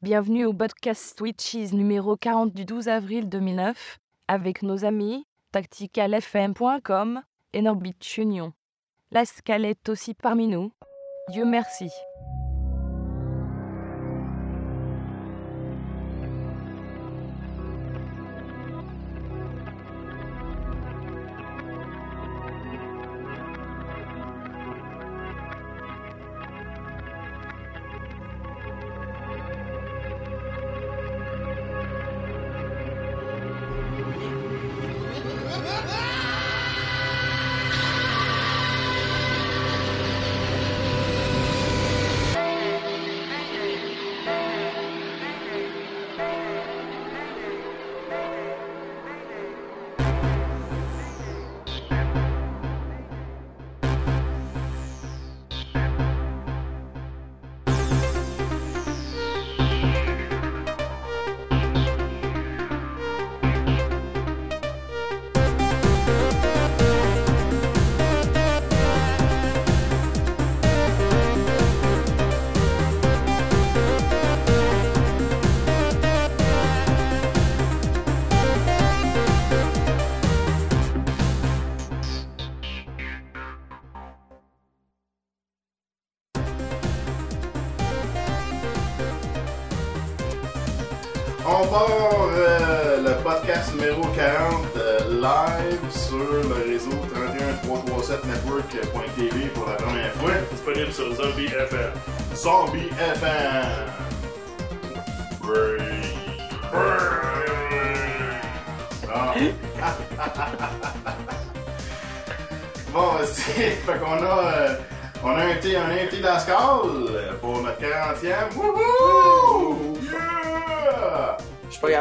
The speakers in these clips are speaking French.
Bienvenue au podcast Twitches numéro 40 du 12 avril 2009 avec nos amis tacticalfm.com et Norbit Chunion. La Scale est aussi parmi nous. Dieu merci.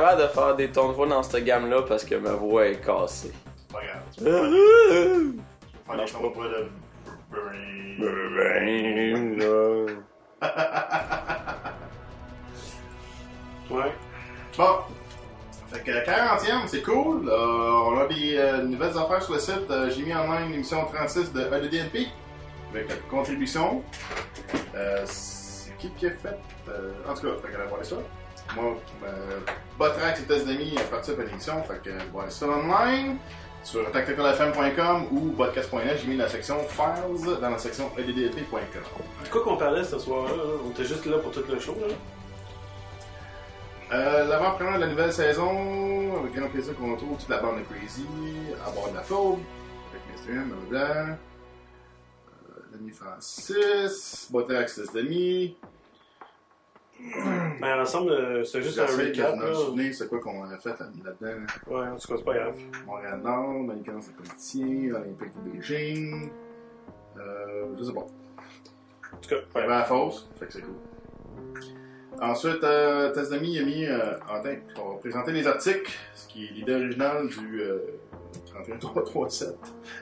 Capable de faire des tons de voix dans cette gamme-là parce que ma voix est cassée. Pas grave. Tu peux faire des tons de voix de Ouais. Bon. Fait que 40e, c'est cool. Euh, on a des euh, nouvelles affaires sur le site. Euh, J'ai mis en ligne l'émission 36 de ADDNP avec la contribution. C'est qui qui a fait En tout cas, fait qu'elle a voir ça. Moi, euh, Botrax et États-Unis participent à l'émission. Fait que voilà ça online sur tacticalfm.com ou podcast.net. J'ai mis la section Files dans la section addnp.com. De quoi qu'on parlait ce soir-là? là? On était juste là pour tout le show, là? Euh, L'avant-première de la nouvelle saison, avec grand plaisir qu'on retrouve toute la bande de Crazy, à bord de la Phobe, avec Mr. M, blablabla. Euh, Francis, Botrax ses amis. Ben, ensemble, euh, c'était juste un recap, me là. souvenir c'est quoi qu'on a fait là-dedans. là. Ouais, en tout cas, c'est pas grave. Montréal-Nord, Manicans de Politicier, Olympique de Beijing. Euh, je sais pas. En tout cas, Il y avait la fosse, fait que c'est cool. Ensuite, euh, Tazdami a mis euh, en tête, on va présenter les articles, ce qui est l'idée originale du euh, 31337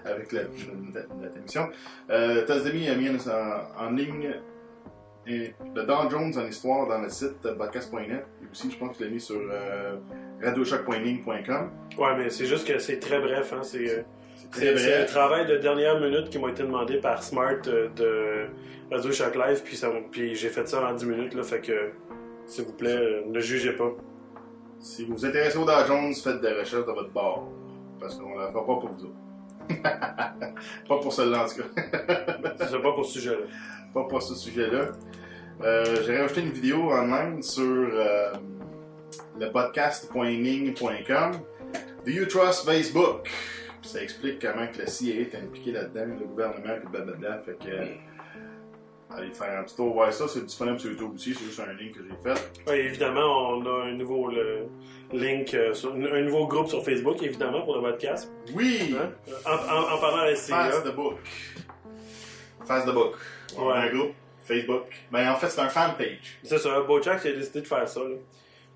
avec la, la, la, la émission. Euh, Tazdami a mis en, en ligne euh, le Don Jones en histoire dans le site podcast.net et aussi, je pense qu'il l'a mis sur euh. Ouais, mais c'est juste que c'est très bref, hein. C'est euh, C'est un travail de dernière minute qui m'a été demandé par Smart euh, de Radio Live, puis, ça- puis j'ai fait ça en 10 minutes, là. Fait que, s'il vous plaît, euh, ne jugez pas. Si vous vous intéressez au Dow Jones, faites des recherches dans votre bord. Parce qu'on la fera pas pour vous autres. pas pour celle-là, en tout cas. C'est pas pour ce sujet-là. Pas pour ce sujet-là. Euh, J'ai rajouté une vidéo online sur euh, le podcast.ning.com. Do you trust Facebook? Puis ça explique comment que la CIA est impliquée là-dedans, le gouvernement, puis blablabla. Fait que. euh, allez faire un petit tour voir ça, c'est disponible sur YouTube aussi, c'est juste un lien que j'ai fait. Ouais, évidemment, on a un nouveau le, link, sur, un nouveau groupe sur Facebook, évidemment, pour le podcast. Oui! Hein? En, en- en parlant à la CIA. Fast the Book. Fast the Book. On a Ouais. un groupe, Facebook. Ben en fait, c'est un fan page. C'est ça, Bojack a décidé de faire ça. là.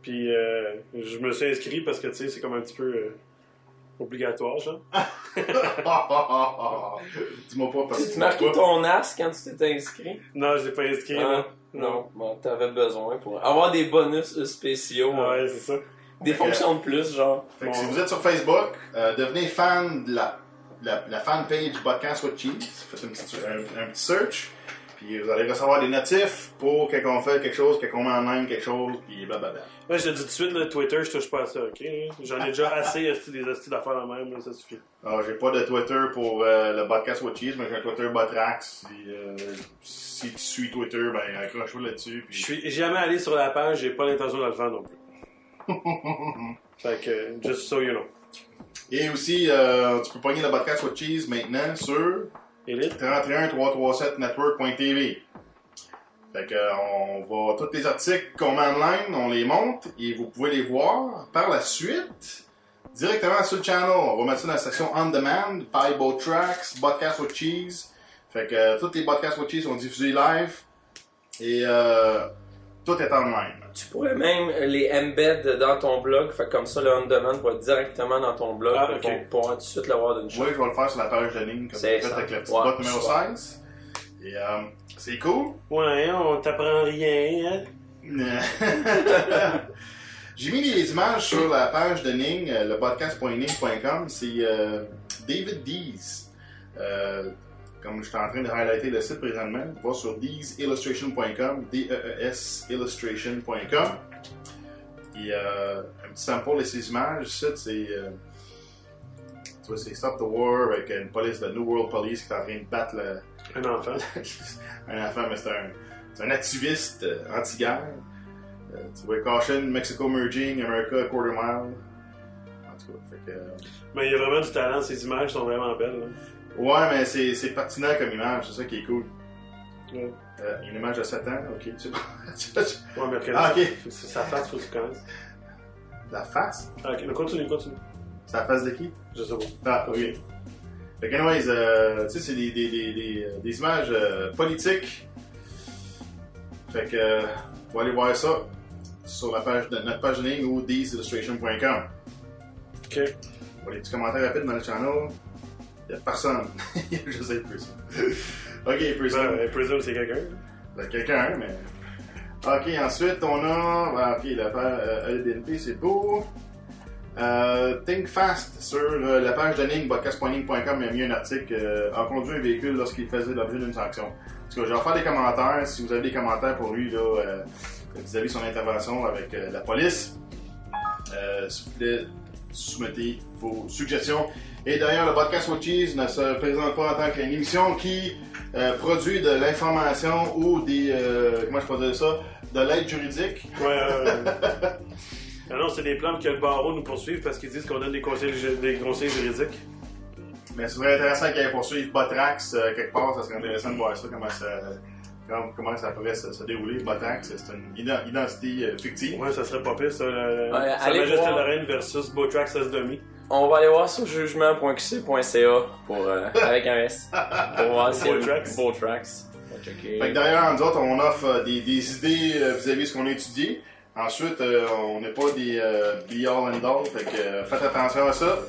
Puis euh, je me suis inscrit parce que tu sais, c'est comme un petit peu euh, obligatoire, genre. Dis-moi pas parce que Tu marquais pas. ton as quand tu t'étais inscrit? Non, je l'ai pas inscrit. Ah, là. non. Bon, t'avais besoin pour avoir des bonus euh, spéciaux. Ah Ouais, c'est ça. Des Fait que- fonctions de plus, genre. Fait que si vous êtes sur Facebook, euh, devenez fan de la, la, la fan page Podcast with Cheese. Faites une petite- un, un petit search. Puis vous allez recevoir des notifs pour quand on fait quelque chose, quand on met en ligne quelque chose, puis blablabla. Ouais, je te dis tout de suite, le Twitter, je touche pas à ça, ok? J'en ai déjà assez des astuces d'affaires la même, là, ça suffit. Alors, j'ai pas de Twitter pour euh, le podcast What Cheese, mais j'ai un Twitter Botrax. Si, euh, si tu suis Twitter, ben accroche-toi là-dessus. Je suis jamais allé sur la page, j'ai pas l'intention de le faire non plus. fait que, just so you know. Et aussi, euh, tu peux pogner le podcast What Cheese maintenant sur Elite? 31337network.tv. Fait que, euh, on va, tous les articles qu'on met en ligne, on les monte et vous pouvez les voir par la suite directement sur le channel. On va mettre ça dans la section On Demand, Pibo Tracks, Podcast with Cheese. Fait que euh, tous les podcasts with Cheese sont diffusés live et euh, tout est en ligne. Tu pourrais même les embed dans ton blog, fait que comme ça le on-demand va être directement dans ton blog Ah, pour ok. qu'on pourra tout de suite l'avoir d'une shot. Oui, je vais le faire sur la page de ligne comme C'est j'ai fait ça. avec la petite Ouais, boîte numéro super. 16. Et euh, c'est cool. Ouais, on t'apprend rien, hein? J'ai mis des images sur la page de Ning, euh, le podcast.ning.com. C'est euh, David Dees. Euh, comme je suis en train de highlighter le site présentement, va sur deesillustration.com, D-E-E-S illustration.com. Et euh, un petit sample de ces images, c'est. euh, tu vois, c'est Stop the War avec une police de New World Police qui est en train de battre le, Un enfant. un enfant, mais c'est un, c'est un activiste euh, anti-guerre. Euh, tu vois, Caution, Mexico Merging, America Quarter Mile. En tout cas, fait que. Mais il y a vraiment du talent, ces images sont vraiment belles. là. Ouais, mais c'est, c'est pertinent comme image, c'est ça qui est cool. Ouais. Euh, une image de 7 ans, ok. tu- Ouais, mais Ah, ok. c'est sa face, faut que tu connaisses. La face? Ah, ok, mais continue, continue. C'est la face de qui? Je sais pas. Ah, ok. Fait que, anyways, euh, tu sais, c'est des, des, des, des, euh, des images euh, politiques. Fait que, euh, vous allez voir ça sur la page de notre page de ligne ou deesillustration.com. Ok. Pour les petits commentaires rapides dans le channel, il n'y a personne. Il y a juste des Prism. ok, Prism. Ben, c'est quelqu'un. Ben, quelqu'un, mais. Ok, ensuite, on a. ah, Ok, la page LDNP, c'est beau. Euh, Think Fast sur euh, la page de Ning, podcast.ning.com, il a mis un article euh, a conduit un véhicule lorsqu'il faisait l'objet d'une sanction. En tout cas, je vais faire des commentaires. Si vous avez des commentaires pour lui, là, euh, vis-à-vis de son intervention avec euh, la police, euh, s'il vous plaît, soumettez vos suggestions. Et d'ailleurs, le podcast Cheese ne se présente pas en tant qu'une émission qui euh, produit de l'information ou des. euh, comment je peux dire ça De l'aide juridique. Ouais, non, c'est des plantes que le barreau nous poursuivent parce qu'ils disent qu'on donne des conseils, des conseils juridiques. Mais ce serait intéressant qu'il y ait poursuivi Botrax euh, quelque part. Ça serait intéressant de voir ça, comment ça, comment, comment ça pourrait se, se dérouler. Botrax, c'est une ident- identité euh, fictive. Ouais, ça serait pas pire, ça. Ouais, allez Majesté voir. Lorraine versus Botrax S-Demi. On va aller voir sur jugement.qc.ca pour euh, avec un S pour voir si Beau tracks. beau tracks. On va checker. Fait que derrière, nous autres, on offre euh, des, des idées euh, vis-à-vis de ce qu'on a étudié. Ensuite, euh, on n'est pas des euh, be all and all, fait que euh, faites attention à ça.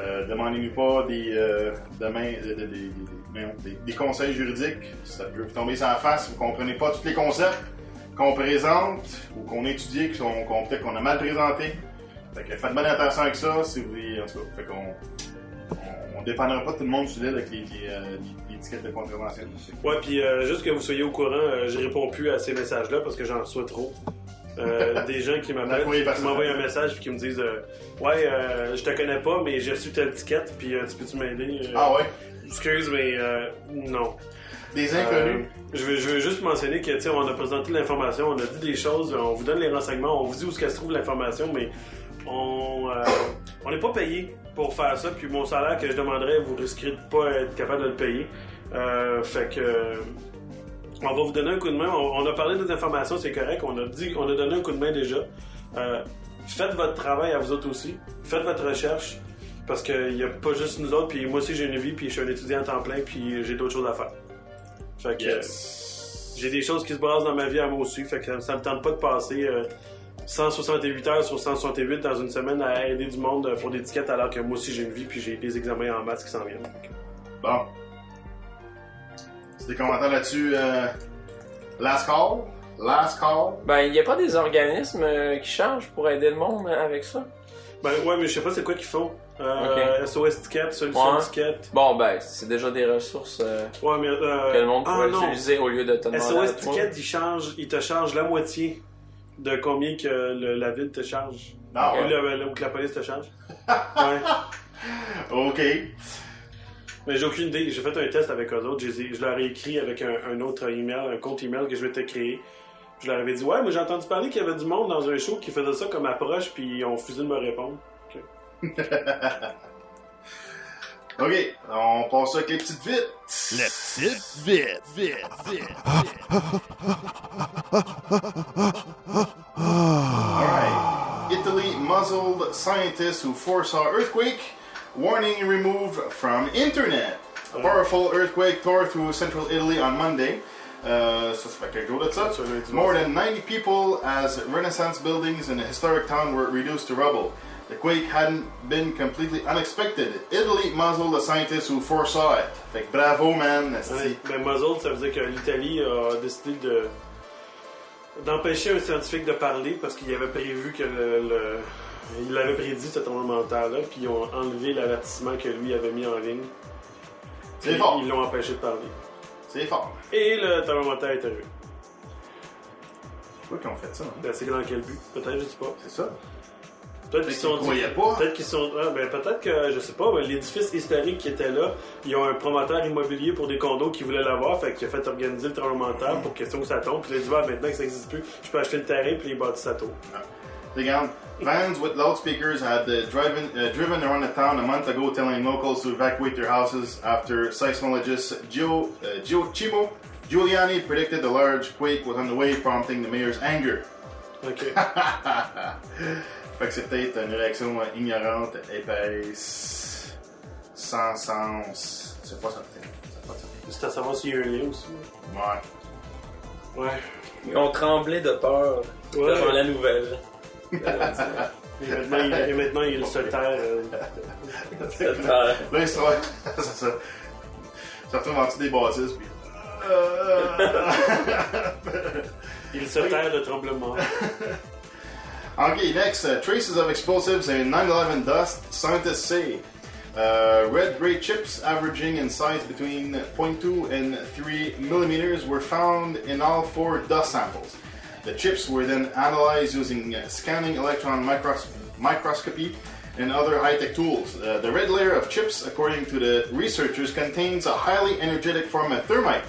Euh, Demandez-nous pas des, euh, demain, des, des- des- des- des- des conseils juridiques. Ça peut vous tomber sur la face, vous comprenez pas tous les concepts qu'on présente ou qu'on étudie, qui sont- qu'on peut-être qu'on a mal présentés. Fait que faites bien attention avec ça, si vous voulez, en tout cas. Fait qu'on on, on dépendra pas tout le monde sur avec les, les, euh, les- étiquettes de contravention. Ouais, puis euh, juste que vous soyez au courant, euh, je réponds plus à ces messages-là parce que j'en reçois trop. Euh, des gens qui m'appellent, m'envoient un message puis qui me disent Ouais, je te connais pas, mais j'ai reçu telle étiquette, puis tu peux-tu m'aider Ah ouais? Excuse, mais euh, non. Des Euh, inconnus? je, veux, je veux juste mentionner que, on a présenté l'information, on a dit des choses, on vous donne les renseignements, on vous dit où se trouve l'information, mais on euh, n'est pas payé pour faire ça, puis mon salaire que je demanderais, vous risquerez de pas être capable de le payer. Euh, fait que... On va vous donner un coup de main. On, on a parlé des informations, c'est correct. On a dit, on a donné un coup de main déjà. Euh, faites votre travail à vous autres aussi. Faites votre recherche. Parce qu'il n'y a pas juste nous autres. Puis moi aussi, j'ai une vie. Puis je suis un étudiant à temps plein. Puis j'ai d'autres choses à faire. Fait que Yes. j'ai des choses qui se brassent dans ma vie à moi aussi. Fait que ça me tente pas de passer euh, 168 heures sur 168 dans une semaine à aider du monde pour des tickets alors que moi aussi j'ai une vie. Puis j'ai des examens en maths qui s'en viennent. Bon. C'est des commentaires là-dessus. euh, last call? Last call? Ben, il n'y a pas des organismes euh, qui chargent pour aider le monde euh, avec ça? Ben ouais, mais je sais pas c'est quoi qu'ils font. Euh, SOS Ticket, Solution Ouais. Ticket. Bon, ben, c'est déjà des ressources euh, Ouais, mais. Euh, que le monde ah, pourrait non. utiliser au lieu de te SOS. Ticket, il, change, il te charge la moitié de combien que le- la ville te charge. Ah Ou ouais. le- le- ou que la police te charge. ouais. Ok. Mais j'ai aucune idée. J'ai fait un test avec eux autres. Je, les ai- je leur ai écrit avec un, un autre email, un compte email que je vais te créer. Je leur avais dit Ouais, mais j'ai entendu parler qu'il y avait du monde dans un show qui faisait ça comme approche, puis ils ont refusé de me répondre. Ok, on passe avec les petites vites. Les petites vite, vite, vite, Alright. scientists who foresaw earthquake. Warning removed from internet. A powerful earthquake tore through central Italy on Monday. Uh, ça, ça fait quelques jours de ça. Ça, More than 90 people as Renaissance buildings in the historic town were reduced to rubble. The quake hadn't been completely unexpected. Italy muzzled the scientists who foresaw it. Fait que bravo, man. Ouais, Ben, muzzled, ça veut dire que l'Italie a décidé de d'empêcher un scientifique de parler parce qu'il avait prévu que le, le- il avait prédit ce de terre-là, puis ils ont enlevé l'avertissement que lui avait mis en ligne. C'est fort. Ils l'ont empêché de parler. C'est fort. Et le tremblement de terre est arrivé. Pourquoi qu'ils ont fait ça? hein? Ben, c'est dans quel but Peut-être, je sais pas. C'est ça? Peut-être qu'ils sont. Peut-être qu'ils sont. ah, ben, peut-être que, je sais pas, ben, l'édifice historique qui était là, ils ont un promoteur immobilier pour des condos qui voulait l'avoir, fait qu'il a fait organiser le tremblement de terre pour question que ça tombe. Puis il a dit, ah, maintenant que ça n'existe plus, je peux acheter le terrain, puis les bâtis ça tombe. Regarde, vans with loudspeakers had uh, driven, uh, driven around the town a month ago telling locals to evacuate their houses after seismologist Gio, uh, Gio Chimo Giuliani predicted the large quake was on the way, prompting the mayor's anger. Ok. fait que c'est peut-être une réaction euh, ignorante, épaisse, sans sens. C'est pas certain. C'est pas certain. C'est à savoir s'il y a un lien aussi. Ouais. Ouais. Ils ont tremblé de peur Ouais. devant la nouvelle. Et maintenant, il, et maintenant, il se terre. Là, ils sont. c'est ça. En dessous des bâtisses, puis. Il se terre de tremblement. Okay, next, uh, traces of explosives in 9/11 dust. Scientists say uh, red-gray chips averaging in size between 0.2 and 3 millimeters were found in all four dust samples. The chips were then analyzed using uh, scanning electron micros- microscopy and other high-tech tools. Uh, the red layer of chips, according to the researchers, contains a highly energetic form of thermite.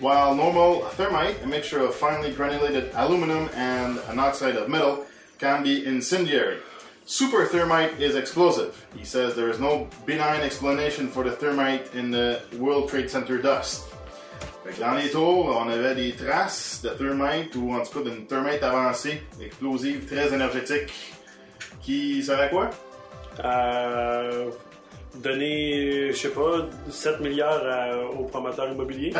While normal thermite, a mixture of finely granulated aluminum and an oxide of metal, can be incendiary. Super thermite is explosive. He says there is no benign explanation for the thermite in the World Trade Center dust. Fait que dans les tours, on avait des traces de thermite ou en tout cas d'une thermite avancée, explosive, très énergétique, qui serait quoi? Euh, donner, je sais pas, 7 milliards à- aux promoteurs immobiliers.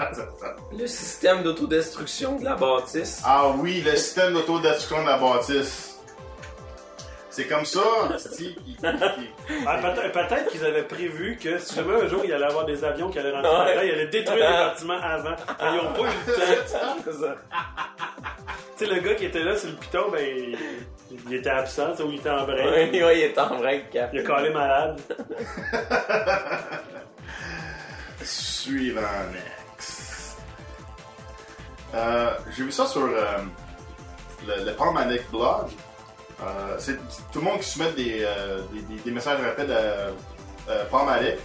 Le système d'autodestruction de la bâtisse. Ah oui, le système d'autodestruction de la bâtisse. C'est comme ça, qui- qui- qui- Ah, peut-être peut-être qu'ils avaient prévu que si jamais un jour il allait avoir des avions qui allaient rentrer Ouais. dedans, ils allaient détruire les bâtiments avant. Mais ils n'ont pas eu le temps. Tu sais, le gars qui était là sur le piton, ben, il, il était absent, tu sais, ou il était en break. Ouais, ouais, il est en break. Il a collé malade. Suivant, next. Euh, J'ai vu ça sur euh, le, le Palm Addict blog. Euh, c'est tout le monde qui soumet des, euh, des, des- messages rapides à euh, Palm Addict.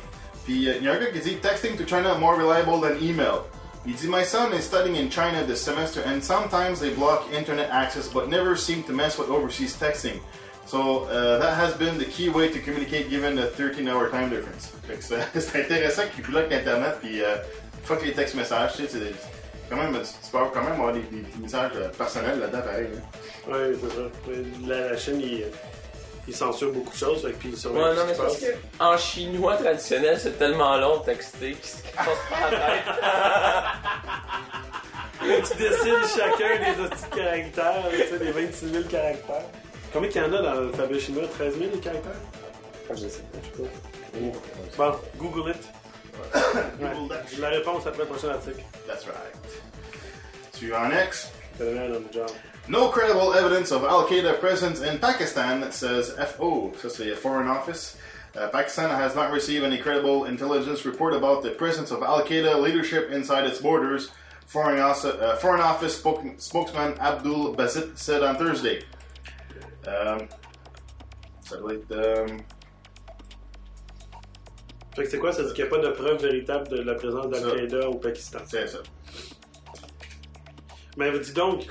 Puis euh, il y a un gars qui dit Texting to China more reliable than email. Il dit My son is studying in China this semester and sometimes they block internet access but never seem to mess with overseas texting. So uh, that has been the key way to communicate given the 13 hour time difference. C'est intéressant qu'ils bloquent internet puis euh, fuck les textes messages, tu sais, quand même, tu peux quand même avoir des, des messages euh, personnels là-dedans pareil. hein. Ouais, c'est ça. La, la Chine, il, il censure beaucoup de choses, que puis il surveille Ouais, tout non, ce mais c'est parce se passe. que en chinois traditionnel, c'est tellement long de texter qu'il se casse pas la tête. Tu décides chacun des de caractères, tu sais, des 26 000 caractères. Combien qu'il y en a dans l'alphabet chinois? 13 000 caractères? Je sais pas. Bon, Google it. Google that. La réponse après le prochain article. That's right. Next. C'est le meilleur dans le job. No credible evidence of Al Qaeda presence in Pakistan, says FO. So it's a Foreign Office. Uh, Pakistan has not received any credible intelligence report about the presence of Al Qaeda leadership inside its borders. Foreign, uh, Foreign Office spoke- spokesman Abdul Basit said on Thursday. Um, ça doit être. um, Fait que c'est quoi? Ça dit qu'il n'y a pas de preuve véritable de la présence d'Al-Qaïda au Pakistan. c'est ça. Mais dis donc,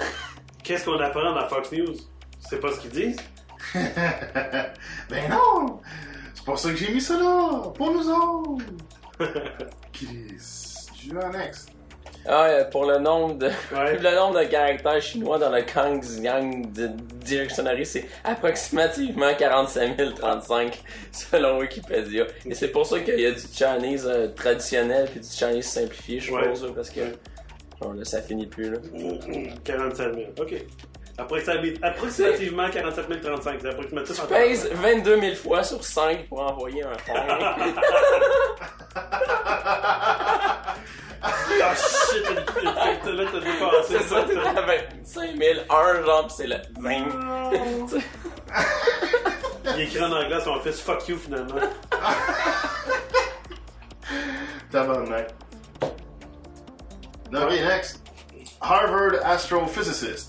qu'est-ce qu'on apprend dans Fox News? C'est pas ce qu'ils disent? ben non! C'est pour ça que j'ai mis ça là! Pour nous autres! Chris. En next. Ah, euh, pour le nombre de Ouais. le nombre de caractères chinois dans le Kangxiang Di- Dictionary, c'est approximativement 45 035 selon Wikipédia. Et c'est pour ça qu'il y a du Chinese euh, traditionnel puis du Chinese simplifié, je Ouais. suppose, parce que genre, là, ça finit plus. Là. 47 000. OK. Approximativement, approximativement 47 035. C'est approximatif. Tu pèses 22 000 fois sur 5 pour envoyer un fond. Ah shit, t'as- t'as- là t'as dépassé c'est ça, t'es à 25 001, genre, pis c'est le 20. Il écrit en anglais à son fils fuck you finalement. Tabarnak. Okay, next. Harvard astrophysicist.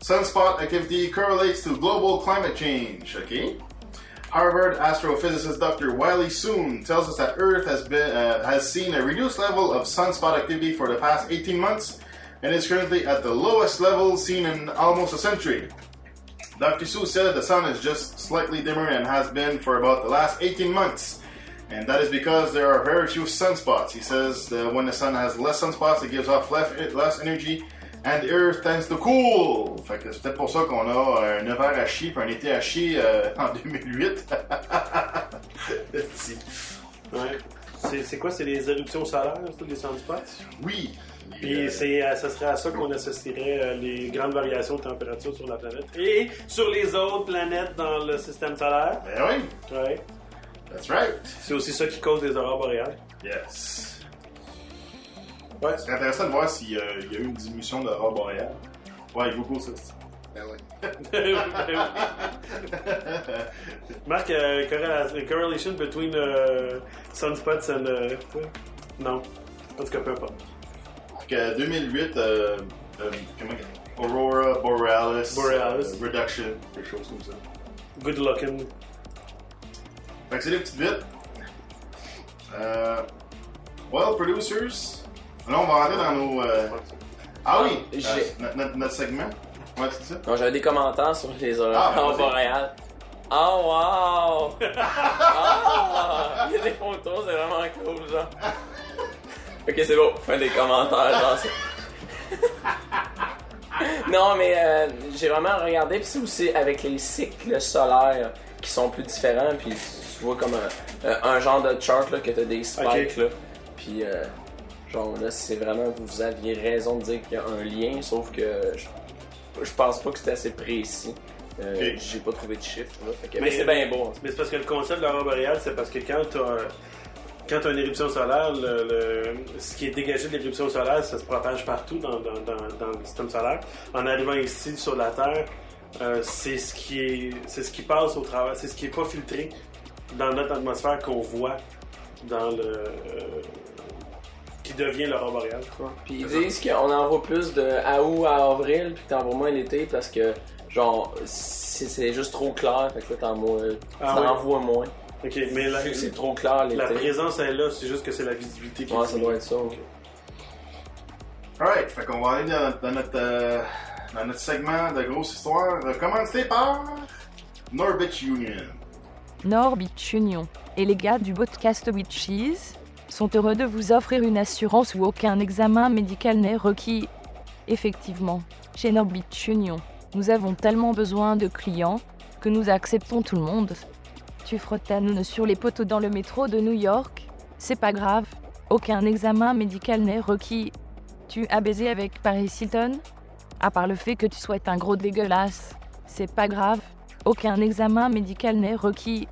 Sunspot activity correlates to global climate change. Okay. Harvard astrophysicist Dr. Wiley Soon tells us that Earth has been uh, has seen a reduced level of sunspot activity for the past 18 months and is currently at the lowest level seen in almost a century. Dr. Su said the sun is just slightly dimmer and has been for about the last 18 months. And that is because there are very few sunspots. He says that when the sun has less sunspots, it gives off less, less energy and the earth tends to cool. Fait que c'est peut-être pour ça qu'on a un hiver à chier puis un été à chier euh, en 2008. Si. Ouais. C'est quoi? C'est les éruptions solaires, les sunspots? oui. Puis Euh, c'est, euh, ça serait à ça qu'on associerait euh, les grandes variations de température sur la planète. Et sur les autres planètes dans le système solaire. Ben oui, Ouais. That's right. C'est aussi ça qui cause les aurores boréales. Yes. Ouais. C'est intéressant de voir s'il y a eu une diminution de l'aurore boréale. Ouais, il beaucoup ça. Ben oui. Marc, euh, correla- correlation between uh, sunspots and. uh, non. En tout cas, peu importe. Que 2008, euh, euh, comment Aurora Borealis, Borealis. euh, Reduction, quelque chose comme ça. Good looking. Fait que c'est des petites vites. Euh, well, producers. Là, on va rentrer dans nos. euh, Ah oui! Euh, notre, notre- segment. Ouais, c'est ça. Non, j'avais des commentaires sur les aurores Ah, vas-y. boréales. Oh wow! Ah! Il y a des photos, c'est vraiment cool, genre. Ok, c'est bon, fais des commentaires, genre. c'est- non, mais euh, j'ai vraiment regardé, puis c'est aussi avec les cycles solaires qui sont plus différents, puis tu vois comme un, euh, un genre de chart là, que t'as des spikes, là. Puis, euh, genre là, c'est vraiment, vous aviez raison de dire qu'il y a un lien, sauf que je, je pense pas que c'était assez précis. Euh. J'ai pas trouvé de chiffre, là. Fait que- Mais- mais c'est bien beau. hein. Mais c'est parce que le concept de l'aurore boréale, c'est parce que quand tu as. Quand tu as une éruption solaire, le, le- ce qui est dégagé de l'éruption solaire, ça se propage partout dans, dans, dans, dans le système solaire. En arrivant ici sur la Terre, euh, c'est ce qui est, c'est ce qui passe au travers, c'est ce qui est pas filtré dans notre atmosphère qu'on voit dans le euh, qui devient l'aurore boréale. Puis ils disent qu'on envoie plus de à août à avril, puis que t'envoies moins l'été parce que, genre, c'est juste trop clair, fait que là t'envoies Ah t'en envoies moins. Ok, mais la, c'est trop clair la l'été. présence est là, c'est juste que c'est la visibilité qui Ouais, est ça doit être ça. Alright, fait qu'on va aller dans, dans notre, euh, dans notre segment de grosse histoire, euh, commencé par Norbit Union. Norbit Union et les gars du podcast Witches sont heureux de vous offrir une assurance où aucun examen médical n'est requis. Effectivement, chez Norbit Union, nous avons tellement besoin de clients que nous acceptons tout le monde. Tu frottes ta noune sur les poteaux dans le métro de New York C'est pas grave, aucun examen médical n'est requis. Tu as baisé avec Paris Hilton? À part le fait que tu sois un gros dégueulasse, c'est pas grave, aucun examen médical n'est requis.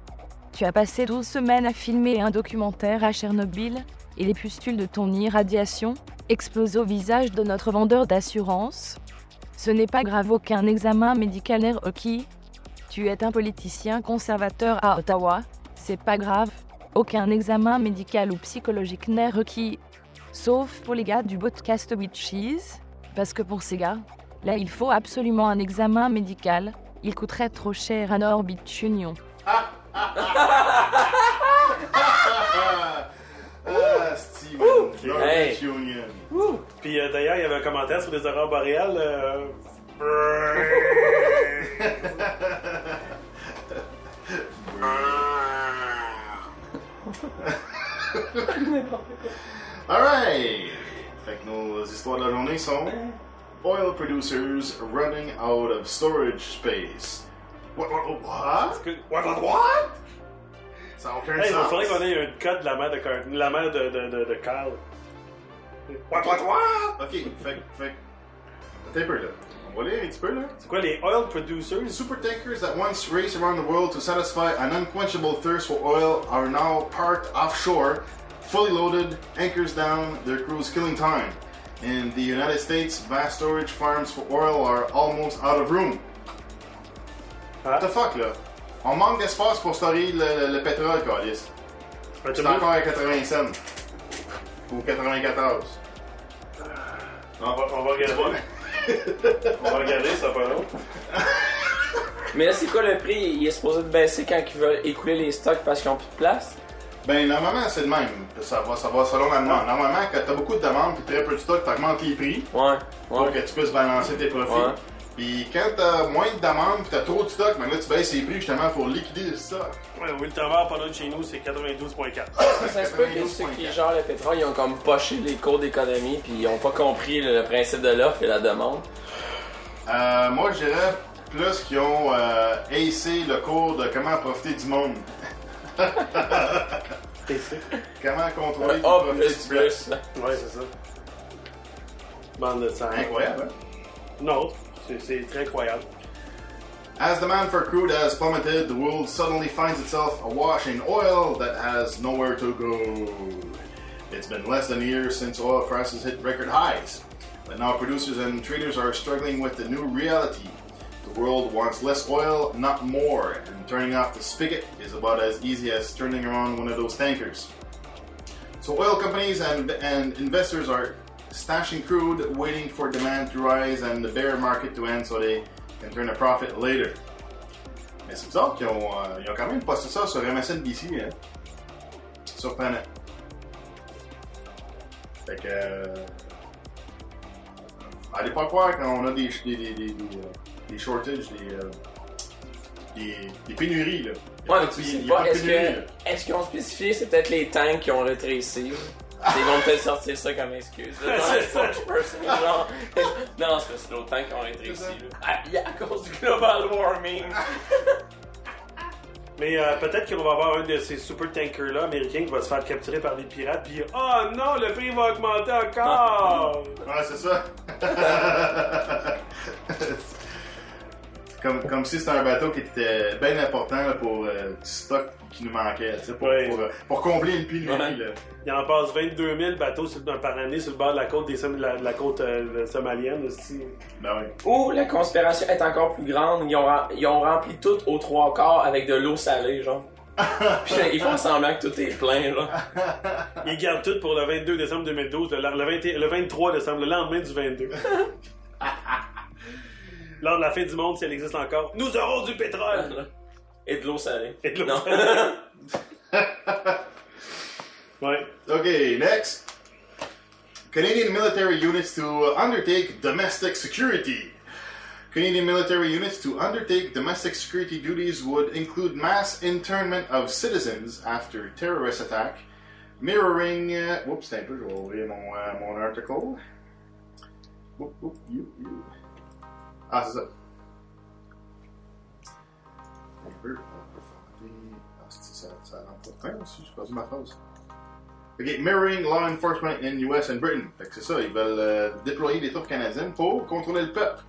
Tu as passé 12 semaines à filmer un documentaire à Tchernobyl et les pustules de ton irradiation explosent au visage de notre vendeur d'assurance. Ce n'est pas grave, aucun examen médical n'est requis. Tu es un politicien conservateur à Ottawa. C'est pas grave. Aucun examen médical ou psychologique n'est requis. Sauf pour les gars du podcast Witches. Parce que pour ces gars, là, il faut absolument un examen médical. Il coûterait trop cher à Norbit Union. Ah, Hey. Union. Puis euh, d'ailleurs, il y avait un commentaire sur les aurores boréales. euh, Alright! Fait que nos histoires de la journée sont Oil producers running out of storage space. What? What? what? que- What, what, what? Ça n'a aucun Hey, il sens. faudrait qu'on ait un code de la mère de, Car- la mère de, de, de, de Carl. What, what, what? Ok, fait. Fait Attends un peu là. On va lire un petit peu là. C'est quoi les oil producers? Super tankers that once raced around the world to satisfy an unquenchable thirst for oil are now parked offshore, fully loaded, anchors down, their crews killing time. In the United States, vast storage farms for oil are almost out of room. What the fuck là? On manque d'espace pour stocker le, le pétrole, Calis. C'est encore à 80 cents. Ou 94. On va, on va regarder. on va regarder, ça va pas long. Mais là, c'est quoi le prix? Il est supposé de baisser quand ils veulent écouler les stocks parce qu'ils ont plus de place? Ben, normalement, c'est le même. Ça va, ça va selon la demande. Normalement, quand t'as beaucoup de demandes et très peu de stock, t'augmentes les prix Ouais, pour que tu puisses balancer tes profits. Ouais. Puis quand t'as moins de demandes et t'as trop de stock, ben là, tu baisses les prix justement pour liquider le stock. Ouais, Will Tower, pas loin de chez nous, c'est 92.4. Ça se peut que ceux qui gèrent le pétrole, ils ont comme poché les cours d'économie puis ils ont pas compris le, le principe de l'offre et la demande. Euh, moi, je dirais plus qu'ils ont euh, acé le cours de comment profiter du monde. Comment contrôler et A profiter plus du plus. Ouais, c'est ça. Bande de sang. Incroyable, hein? C'est incroyable. As demand for crude has plummeted, the world suddenly finds itself awash in oil that has nowhere to go. It's been less than a year since oil prices hit record highs, but now producers and traders are struggling with the new reality. The world wants less oil, not more, and turning off the spigot is about as easy as turning around one of those tankers. So oil companies and, and investors are stashing crude, waiting for demand to rise and the bear market to end so they can turn a profit later. Mais c'est bizarre qu'ils ont, euh, ils ont quand même posté ça sur MSNBC, hein? Surprenant. Fait que... euh, allez pas croire qu'on a des, des, des, des, des, euh, shortages, des, euh, des, des pénuries, là. Ouais, mais tu sais pas, est-ce pénurie, là. que est-ce qu'ils ont spécifié c'est peut-être les tanks qui ont rétréci? Ils vont peut-être sortir ça comme excuse. là. Genre. Non, c'est parce que c'est l'autre tank qui ont rétréci. là. Ah, yeah, à cause du global warming. Mais euh, peut-être qu'on va avoir un de ces super tankers-là américains qui va se faire capturer par des pirates, puis oh non, le prix va augmenter encore! Ouais, c'est ça. comme, comme si c'était un bateau qui était bien important là, pour euh, du stock qui nous manquait, tu sais, pour, Ouais. pour, euh, pour combler une pénurie. Ouais. là. Il en passe 22 000 bateaux sur- par année sur le bord de la côte, des, Som- de la, de la côte euh, somalienne. aussi. Ben oui. Ou la conspiration est encore plus grande. Ils ont, rem- ils ont rempli tout aux trois quarts avec de l'eau salée, genre. Puis ils font semblant que tout est plein, là. Ils gardent tout pour le 22 décembre 2012, le, le 20 le 23 décembre, le lendemain du 22. Lors de la fin du monde, si elle existe encore, nous aurons du pétrole! Et de l'eau salée. Et de l'eau Non. salée. Ouais. Okay, next. Canadian military units to undertake domestic security. Canadian military units to undertake domestic security duties would include mass internment of citizens after terrorist attack, mirroring. Uh, whoops, c'est un peu, je vais ouvrir mon, euh, mon article. Whoop, whoop, you, you. Ah, c'est ça. Un peu, on peut formater. Ah, c'est ça, ça rentre pas. Ah, aussi, j'ai perdu ma phrase. Ok, mirroring law enforcement in US and Britain. Fait que c'est ça, ils veulent euh, déployer des troupes canadiennes pour contrôler le peuple.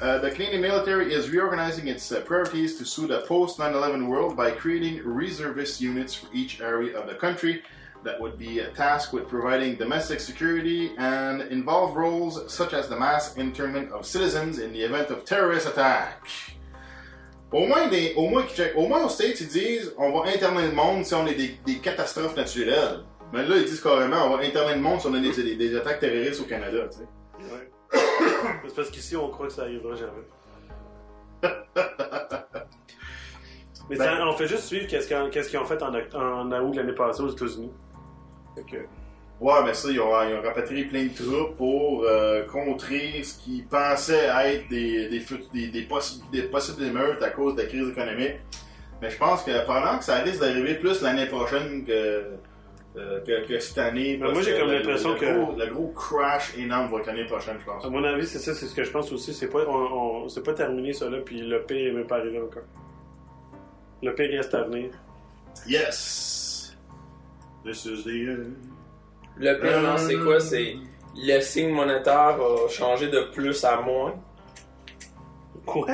Uh, the Canadian military is reorganizing its uh, priorities to suit a post 9 11 world by creating reservist units for each area of the country that would be tasked with providing domestic security and involve roles such as the mass internment of citizens in the event of terrorist attack. Au moins, des, au, moins, au moins aux States, ils disent on va interner le monde si on a des, des catastrophes naturelles. Mais là, ils disent carrément on va interner le monde si on a des, des, des attaques terroristes au Canada. tu sais. Ouais. C'est parce qu'ici, on croit que ça arrivera jamais. Mais Ben- on fait juste suivre qu'est-ce qu'ils ont fait en, en août de l'année passée aux États-Unis. Que- Ouais, mais ça, ils ont, ils ont rapatrié plein de troupes pour euh, contrer ce qu'ils pensaient être des, des, des, des, possi- des possibles émeutes à cause de la crise économique. Mais je pense que pendant que ça risque d'arriver plus l'année prochaine que, euh, que, que cette année. Parce moi, j'ai comme l'impression que- Gros, le gros crash énorme va être l'année prochaine, je pense. À mon avis, c'est ça, c'est ce que je pense aussi. C'est pas, on, pas terminé ça là, puis le pire est même pas arrivé encore. Le pire reste à venir. Yes! This is the end. Le pire, non, c'est quoi? C'est le signe monétaire a changé de plus à moins. Quoi?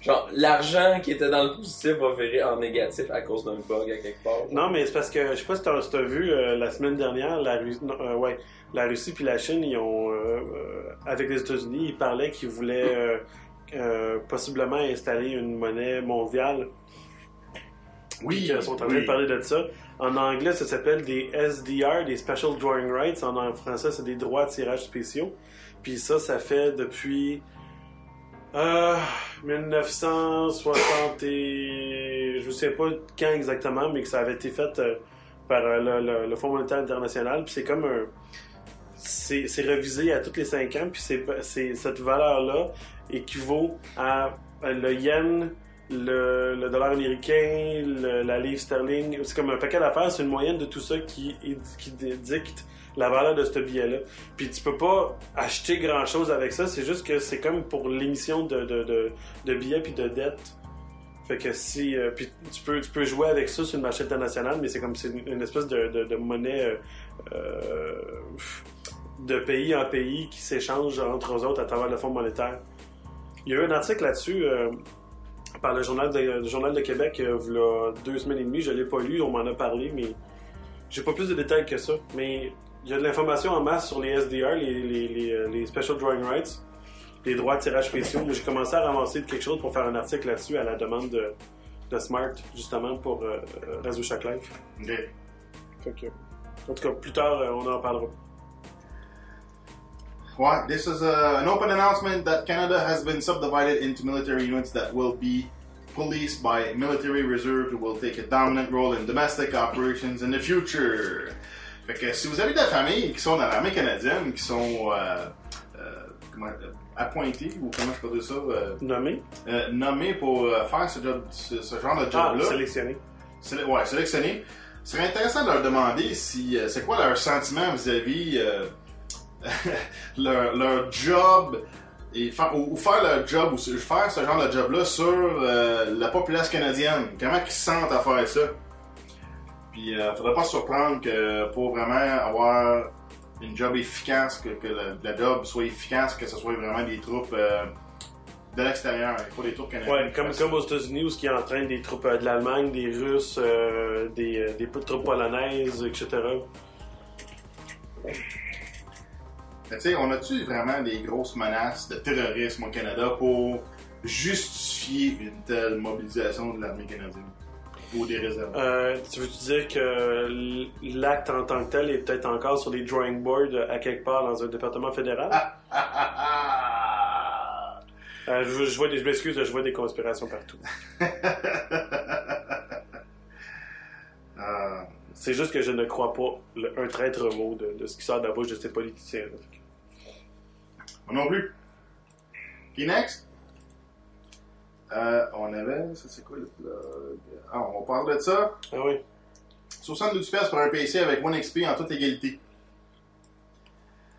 Genre, l'argent qui était dans le positif va virer en négatif à cause d'un bug à quelque part. Non, mais c'est parce que je sais pas si t'as, si t'as vu euh, la semaine dernière, la non, euh, ouais, la Russie puis la Chine, ils ont, euh, avec les États-Unis, ils parlaient qu'ils voulaient euh, euh, possiblement installer une monnaie mondiale. Oui, Ils sont en train oui. de parler de ça. En anglais, ça s'appelle des SDR, des Special Drawing Rights. En, français, c'est des droits de tirage spéciaux. Puis ça, ça fait depuis euh, 1960 et... Je ne sais pas quand exactement, mais que ça avait été fait euh, par euh, le, le- le Fonds monétaire international. Puis c'est comme un... C'est c'est revisé à tous les 5 ans, puis c'est c'est- cette valeur-là équivaut à euh, le yen, le, dollar américain, la livre sterling. C'est comme un paquet d'affaires, c'est une moyenne de tout ça qui, qui dicte la valeur de ce billet-là. Puis tu peux pas acheter grand-chose avec ça, c'est juste que c'est comme pour l'émission de, de, billets puis de dettes. Fait que si. euh, puis tu peux, tu peux jouer avec ça sur le marché international, mais c'est comme c'est une, espèce de, monnaie euh, euh, de pays en pays qui s'échange entre eux autres à travers le Fonds monétaire. Il y a eu un article là-dessus par le Journal de, le Journal de Québec euh, il y a deux semaines et demie. Je l'ai pas lu, on m'en a parlé, mais j'ai pas plus de détails que ça. Mais il y a de l'information en masse sur les SDR, les, les, les, euh, les Special Drawing Rights, les droits de tirage spéciaux. J'ai commencé à ramasser de quelque chose pour faire un article là-dessus à la demande de, de Smart, justement, pour euh, euh, Radio Shack Live. Ok. Fait que, en tout cas, plus tard, on en parlera. What? This is a, an open announcement that Canada has been subdivided into military units that will be policed by military reserve who will take a dominant role in domestic operations in the future. Fait que si vous avez de la famille qui sont dans l'armée canadienne, qui sont euh, euh, comment, euh, appointés, ou comment je peux dire ça, euh, Nommé? euh, nommés pour faire ce, job, ce, ce genre de Ah, job-là. Séle- ouais, sélectionner. Ce serait intéressant de leur demander si c'est quoi leur sentiment vis-à-vis euh, leur, leur job ou, faire leur job ou faire ce genre de job-là sur euh, la population canadienne. Comment ils se sentent à faire ça? Puis euh, faudrait pas se surprendre que pour vraiment avoir une job efficace, que, que la, job soit efficace, que ce soit vraiment des troupes euh, de l'extérieur, pas des troupes canadiennes. Ouais, comme, comme aux États-Unis où ils entraînent des troupes de l'Allemagne, des Russes, des, des troupes polonaises, etc. Mais tu sais, on a-tu vraiment des grosses menaces de terrorisme au Canada pour justifier une telle mobilisation de l'armée canadienne? Ou des réserves? Euh, tu veux-tu dire que l'acte en tant que tel est peut-être encore sur les drawing boards à quelque part dans un département fédéral? Euh, je, je vois des, je m'excuse, je vois des conspirations partout. Euh, C'est juste que je ne crois pas le- un traître mot de, de ce qui sort de la bouche de ces politiciens. moi non plus. Qui next? Euh, on avait, ça c'est quoi le blog? Ah, on parle de ça. Ah oui. 72 pièces pour un PC avec One XP en toute égalité.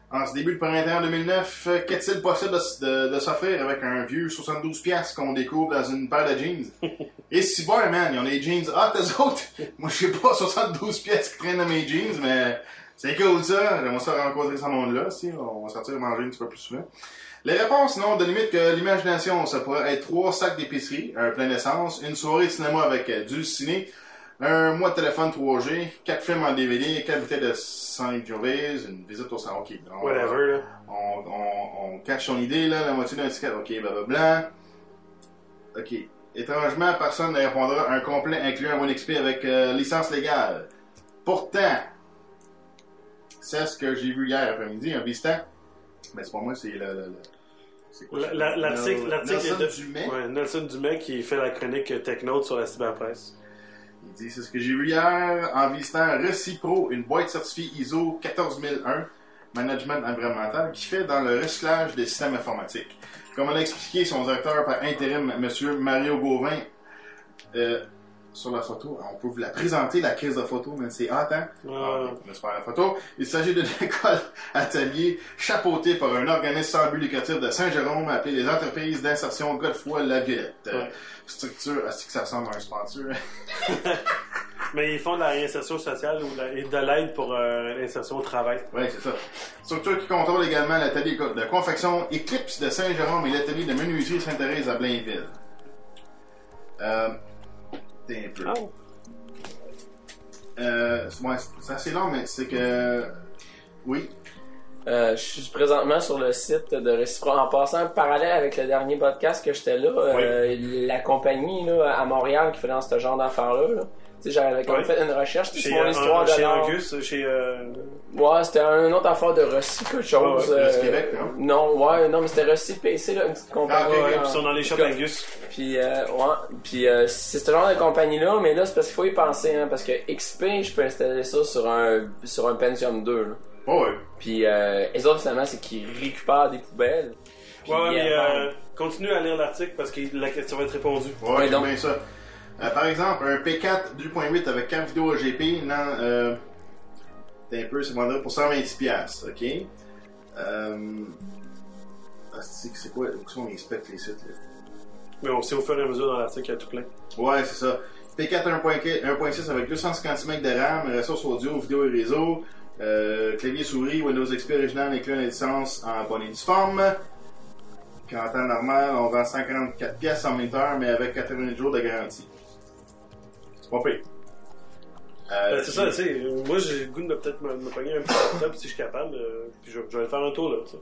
En ce début de printemps 2009, euh, qu'est-il possible de, de- de s'offrir avec un vieux 72 pièces qu'on découvre dans une paire de jeans? Et si bon, man, ils ont des jeans hot, eux autres? Moi, je sais pas 72 pièces qui traînent dans mes jeans, mais c'est cool ça. J'aimerais ça rencontrer ce monde-là, si. On va sortir manger un petit peu plus souvent. Les réponses n'ont de limite que l'imagination. Ça pourrait être trois sacs d'épicerie, un plein d'essence, une soirée de cinéma avec euh, du ciné, un mois de téléphone 3G, 4 films en DVD, 4 bouteilles de Saint-Gervais, une visite au salon. Ok, on, Whatever, là. on, on, on cache son idée, là, la moitié d'un ticket. Ok, blablabla. Ok. Étrangement, personne ne répondra un complet incluant un XP avec euh, licence légale. Pourtant, c'est ce que j'ai vu hier après-midi en visitant. Mais c'est pas moi, c'est le. le- le- L'article Nel- l'article Nelson de- Dumais. Ouais, Nelson Dumais qui fait la chronique Technote sur la cyberpresse. Il dit, c'est ce que j'ai vu hier en visitant Recipro, une boîte certifiée ISO 14001, management environnemental, qui fait dans le recyclage des systèmes informatiques. Comme l'a expliqué son directeur par intérim, M. Mario Gauvin, euh, sur la photo, on peut vous la présenter, la crise de photo, mais c'est hot, hein? Ouais. Ah, on la photo. Il s'agit d'une école atelier chapeautée par un organisme sans but lucratif de Saint-Jérôme appelé les entreprises d'insertion Godefroy La Violette. Ouais. Structure, est-ce que ça ressemble à un sponsor? Mais ils font de la réinsertion sociale ou de la- et de l'aide pour euh, l'insertion au travail. Oui, c'est ça. Structure qui contrôle également l'atelier de confection Eclipse de Saint-Jérôme et l'atelier de menuiserie Sainte-Thérèse à Blainville. Euh, un peu. Ah. Euh, ouais, c'est assez long, mais c'est que. Oui. Euh, je suis présentement sur le site de Récipro. En passant un parallèle avec le dernier podcast que j'étais là, euh, la compagnie là, à Montréal qui fait dans ce genre d'affaires-là, là, j'avais comme Ouais. fait une recherche sur mon euh, histoire de chez. Angus, chez. euh, Ouais, c'était une autre affaire de Rossi, quelque chose. Ouais, euh, Québec, non? Non, ouais, non, mais c'était Rossi PC, là, une petite compagnie. Ah, ok, ok, euh, Ils sont dans les shops Comme- Angus. Puis, euh, ouais, puis euh, c'est ce genre de compagnie-là, mais là, c'est parce qu'il faut y penser, hein, parce que XP, je peux installer ça sur un, sur un Pentium 2, là. Oh, ouais. Puis, euh, les autres, finalement, c'est qu'ils récupèrent des poubelles. puis Ouais, mais euh, continue à lire l'article parce que la question va être répondue. Ouais, donc- bien ça. Euh, par exemple, un P4 2.8 avec carte vidéo OGP, non, euh, un peu, c'est vendrait pour 126 piastres, ok? Euh, ah, c'est quoi, où sont les specs, les sites, là? Mais on sait au fur et à mesure dans l'article, il y a tout plein. Ouais, c'est ça. P4 1.4 1.6 avec 250 MB de RAM, ressources audio, vidéo et réseau, euh, clavier souris, Windows XP original inclut la licence en bonne et due forme. Quand en temps normal, on vend 144 pièces en minuteur, mais avec 80 jours de garantie. C'est pas pire. Euh, Ben, c'est ça, tu sais. Moi, j'ai le goût de peut-être me, me pogner un petit laptop si je suis capable. euh, puis je, je vais aller faire un tour là. tu sais.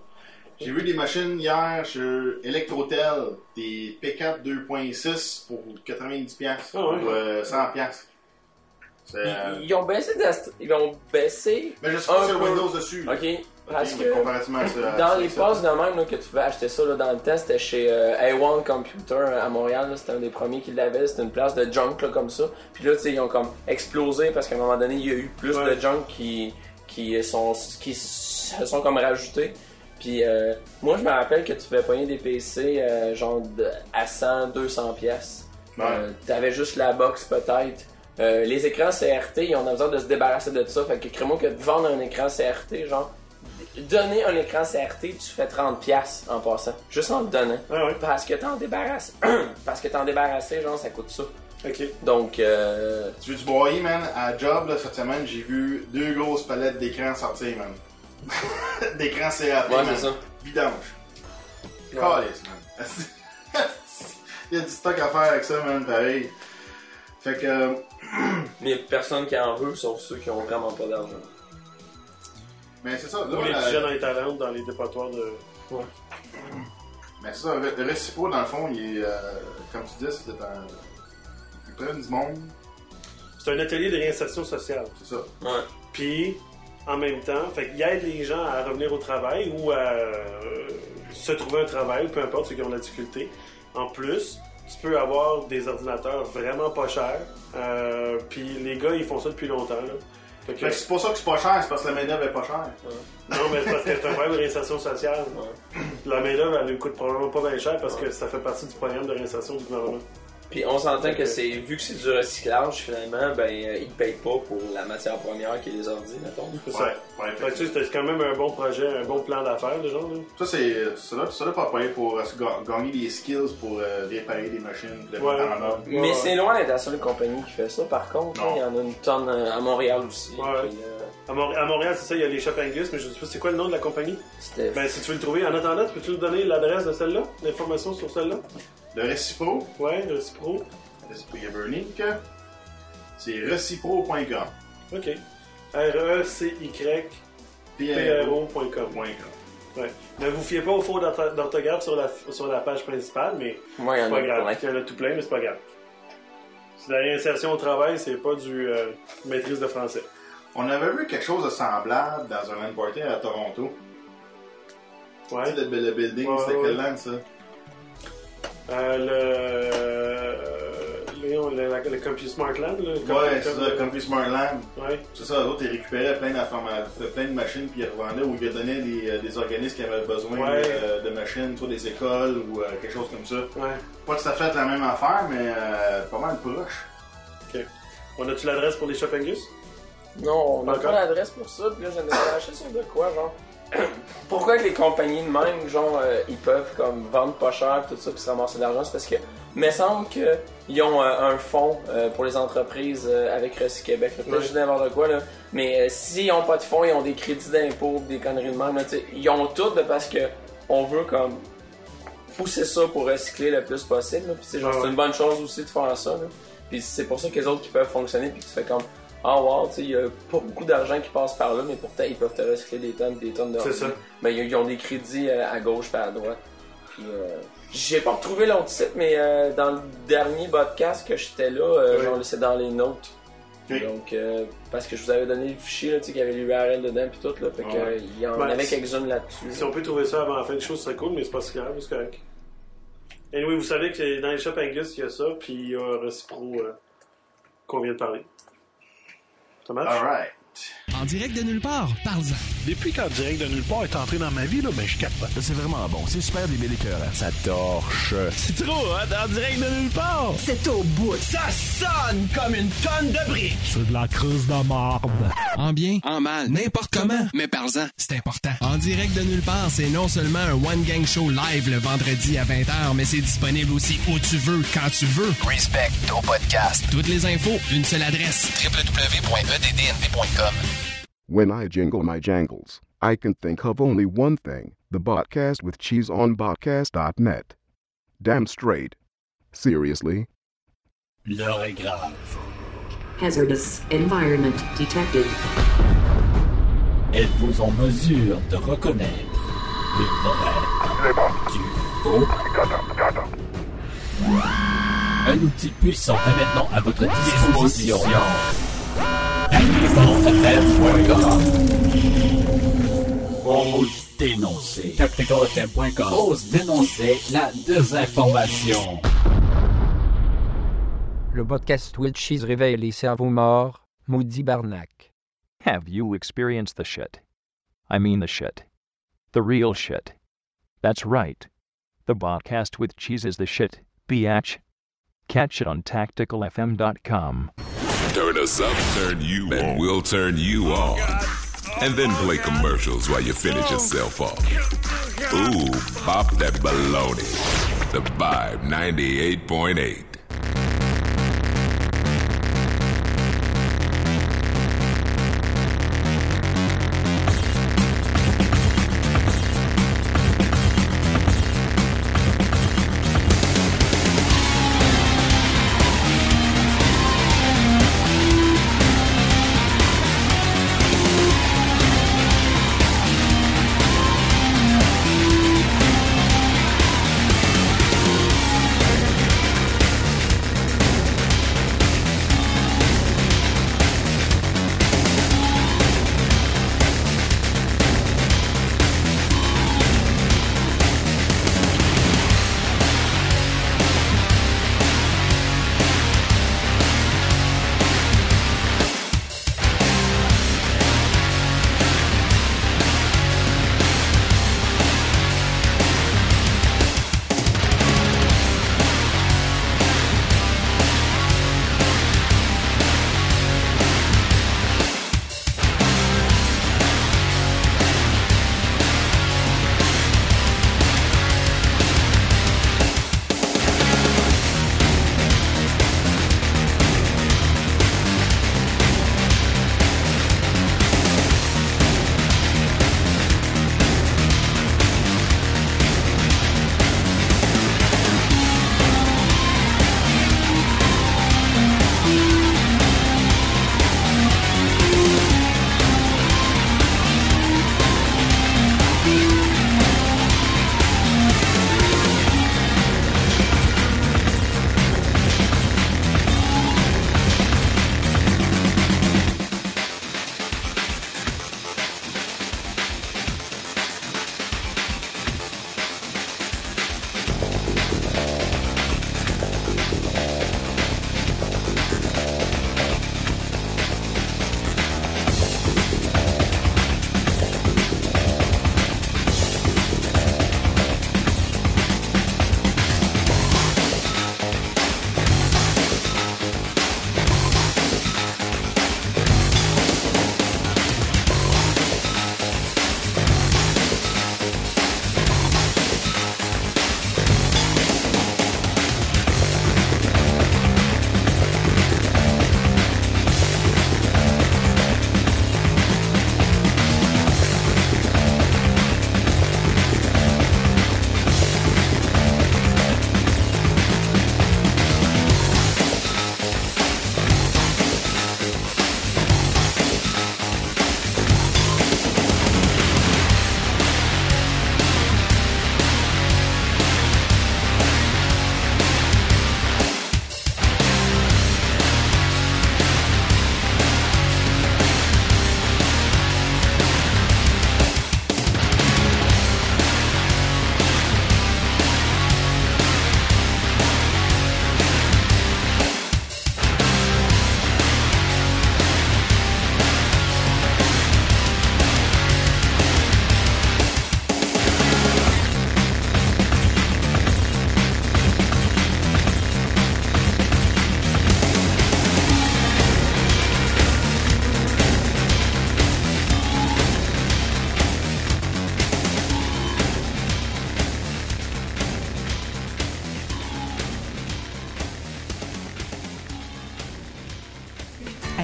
J'ai vu des machines hier sur Electrotel, des P4 2.6 pour 90 pièces, Ah ouais. ou euh, 100 pièces. C'est, euh, Ils, ils ont baissé, ils ont baissé. Mais je sais pas un si y a peu. Windows dessus. Ok, parce que mais comparativement à ça- à dans les passes de même là, que tu pouvais acheter ça là, dans le temps, c'était chez euh, A1 Computer à Montréal. là, C'était un des premiers qui l'avait. C'était une place de junk là, comme ça. Puis là, ils ont comme explosé parce qu'à un moment donné, il y a eu plus Ouais. de junk qui, qui, sont, qui se sont comme rajoutés. Puis euh, moi, je me rappelle que tu pouvais pogner des PC euh, genre à 100, 200 pièces. Ouais. Euh, T'avais juste la box peut-être. Euh, les écrans CRT, ils ont besoin de se débarrasser de ça. Fait que crée-moi que vendre un écran CRT, genre, donner un écran CRT, tu fais 30$ piastres en passant. Juste en le donnant. Ah ouais, Parce que t'en débarrasses. Parce que t'en débarrasser, genre, ça coûte ça. ok. Donc, euh, Tu veux du broyer, man? À Job, là, cette semaine, j'ai vu deux grosses palettes d'écran sortir, man. d'écran CAP, ouais, man. c'est ça. Vidange. Ouais. Calice, man. Il y a du stock à faire avec ça, man, pareil. Fait que, euh, Mais personne qui en veut, sauf ceux qui ont vraiment pas d'argent. Mais c'est ça, là, Ou les petits jeunes en talent dans les dépotoirs de. mais c'est ça, le Recipo, dans le fond, il est, euh, comme tu dis, c'est un, il prennent du monde, C'est un atelier de réinsertion sociale. c'est ça. Ouais. Puis, en même temps, fait qu'il aide les gens à revenir au travail ou à euh, se trouver un travail, peu importe ceux qui ont de la difficulté. En plus, tu peux avoir des ordinateurs vraiment pas chers. Euh, puis les gars, ils font ça depuis longtemps. Là. Que- c'est pour ça que c'est pas cher, c'est parce que la main-d'œuvre est pas chère. non, mais c'est parce que c'est un problème de réinsertion sociale. La main-d'œuvre, elle ne coûte probablement pas bien cher parce que ça fait partie du programme de réinsertion du gouvernement. Puis on s'entend que c'est vu que c'est du recyclage finalement, ben euh, ils payent pas pour la matière première qui est les ordi, mettons. C'est Ouais, ça. ouais, Fait que, tu sais, c'est quand même un bon projet, un bon plan d'affaires, le genre. Là. Ça, c'est. Ça là, ça là, pas payer pour euh, ga- gagner des skills pour euh, réparer des machines, de Ouais. mettre en ordre. Ouais, Mais ouais. c'est loin d'être la seule compagnie qui fait ça. Par contre, Non. il y en a une tonne euh, à Montréal aussi. Ouais. puis, euh, À, Mont- à Montréal, c'est ça, il y a les Shop Angus, mais je sais pas c'est quoi le nom de la compagnie? C'était Ben, si tu veux le trouver, en attendant, peux-tu nous donner l'adresse de celle-là, l'information sur celle-là? Le Recipro, Ouais, le Cipro. Recipro Yaburnik. C'est recipro.com. OK. E R-E-C-Y-P-R-O.com. Ouais. Ne vous fiez pas aux fautes d'ortho- d'orthographe sur la, sur la page principale, mais il y c'est en pas a grave. plein. Il y en a tout plein, mais c'est pas grave. C'est la réinsertion au travail, c'est pas du euh, maîtrise de français. On avait vu quelque chose de semblable dans un land party à Toronto. Ouais. Tu sais, le, le building, Ouais, c'était ouais. quel land, ça? Euh, le. euh, le, le Compu Smart Land, là. le Ouais, c'est ça, Country Smart Land. Ouais. C'est ça, eux autres, ils récupéraient plein d'informations, plein de machines, puis ils revendaient ou ils donnaient des, euh, des organismes qui avaient besoin Ouais. euh, de machines, soit des écoles ou euh, quelque chose comme ça. Ouais. Pas tout à fait la même affaire, mais euh, pas mal proche. On a-tu l'adresse pour les Shop Angus? Non, on n'a D'accord. pas l'adresse pour ça, puis là, j'en ai lâché sur de quoi, genre? Pourquoi que les compagnies de même, genre, euh, ils peuvent comme vendre pas cher tout ça, puis se ramasser de l'argent, c'est parce que, me semble qu'ils ont euh, un fonds euh, pour les entreprises euh, avec Recy Québec, là. peut-être juste n'importe quoi, là. Mais s'ils ont pas de fonds, ils ont des crédits d'impôt, des conneries de même, là. Ils ont tout, là, parce que on veut comme pousser ça pour recycler le plus possible. Puis c'est genre, Ouais, c'est une bonne chose aussi de faire ça, là. Puis c'est pour ça que les autres qui peuvent fonctionner, puis tu fais comme ah wow, tu sais, il y a pas beaucoup d'argent qui passe par là, mais pourtant ils peuvent te recycler des tonnes, des tonnes de C'est ça. Mais ils, ils ont des crédits euh, à gauche et à droite. Puis euh, j'ai pas retrouvé l'autre site, mais euh, dans le dernier podcast que j'étais là, euh, Oui. genre c'est dans les notes. Ok. Donc euh, parce que je vous avais donné le fichier là, tu sais, qu'il y avait l'URL dedans puis tout là, fait que Ouais. euh, il y en Ben, avait quelques-unes là-dessus. Si on peut trouver ça avant la fin de show, ce serait cool, mais c'est pas si grave, c'est correct. Anyway, vous savez que dans les Shop Angus, il y a ça, puis il y a Recipro euh, qu'on vient de parler. Ça marche? En direct de nulle part, parle-en. Depuis qu'en direct de nulle part est entré dans ma vie, là, ben je capote. C'est vraiment bon, c'est super des écœurants. Ça torche. C'est trop, hein, en direct de nulle part. C'est au bout. Ça sonne comme une tonne de briques. C'est de la creuse de marde. En bien, en mal, n'importe comment, mais parle-en, c'est important. En direct de nulle part, c'est non seulement un one-gang show live le vendredi à 20h, mais c'est disponible aussi où tu veux, quand tu veux. Respect au podcast. Toutes les infos, une seule adresse. www.eddnp.com When I jingle my jangles, I can think of only one thing the Botcast with cheese on Botcast.net. Damn straight. Seriously? L'heure est grave. Hazardous environment detected. Êtes-vous en mesure de reconnaître le vrai du faux? Un outil puissant est maintenant à votre disposition. TacticalFM.com Ose dénoncer. TacticalFM.com Ose dénoncer la désinformation. Le podcast Will Cheese réveille les cerveaux morts, maudit Barnac. Have you experienced the shit? I mean the shit. The real shit. That's right. The podcast with cheese is the shit, biatch. Catch it on tacticalfm.com. Turn us up, turn you and we'll turn you on. And then play commercials while you finish yourself off. Ooh, bop that baloney. The Vibe 98.8.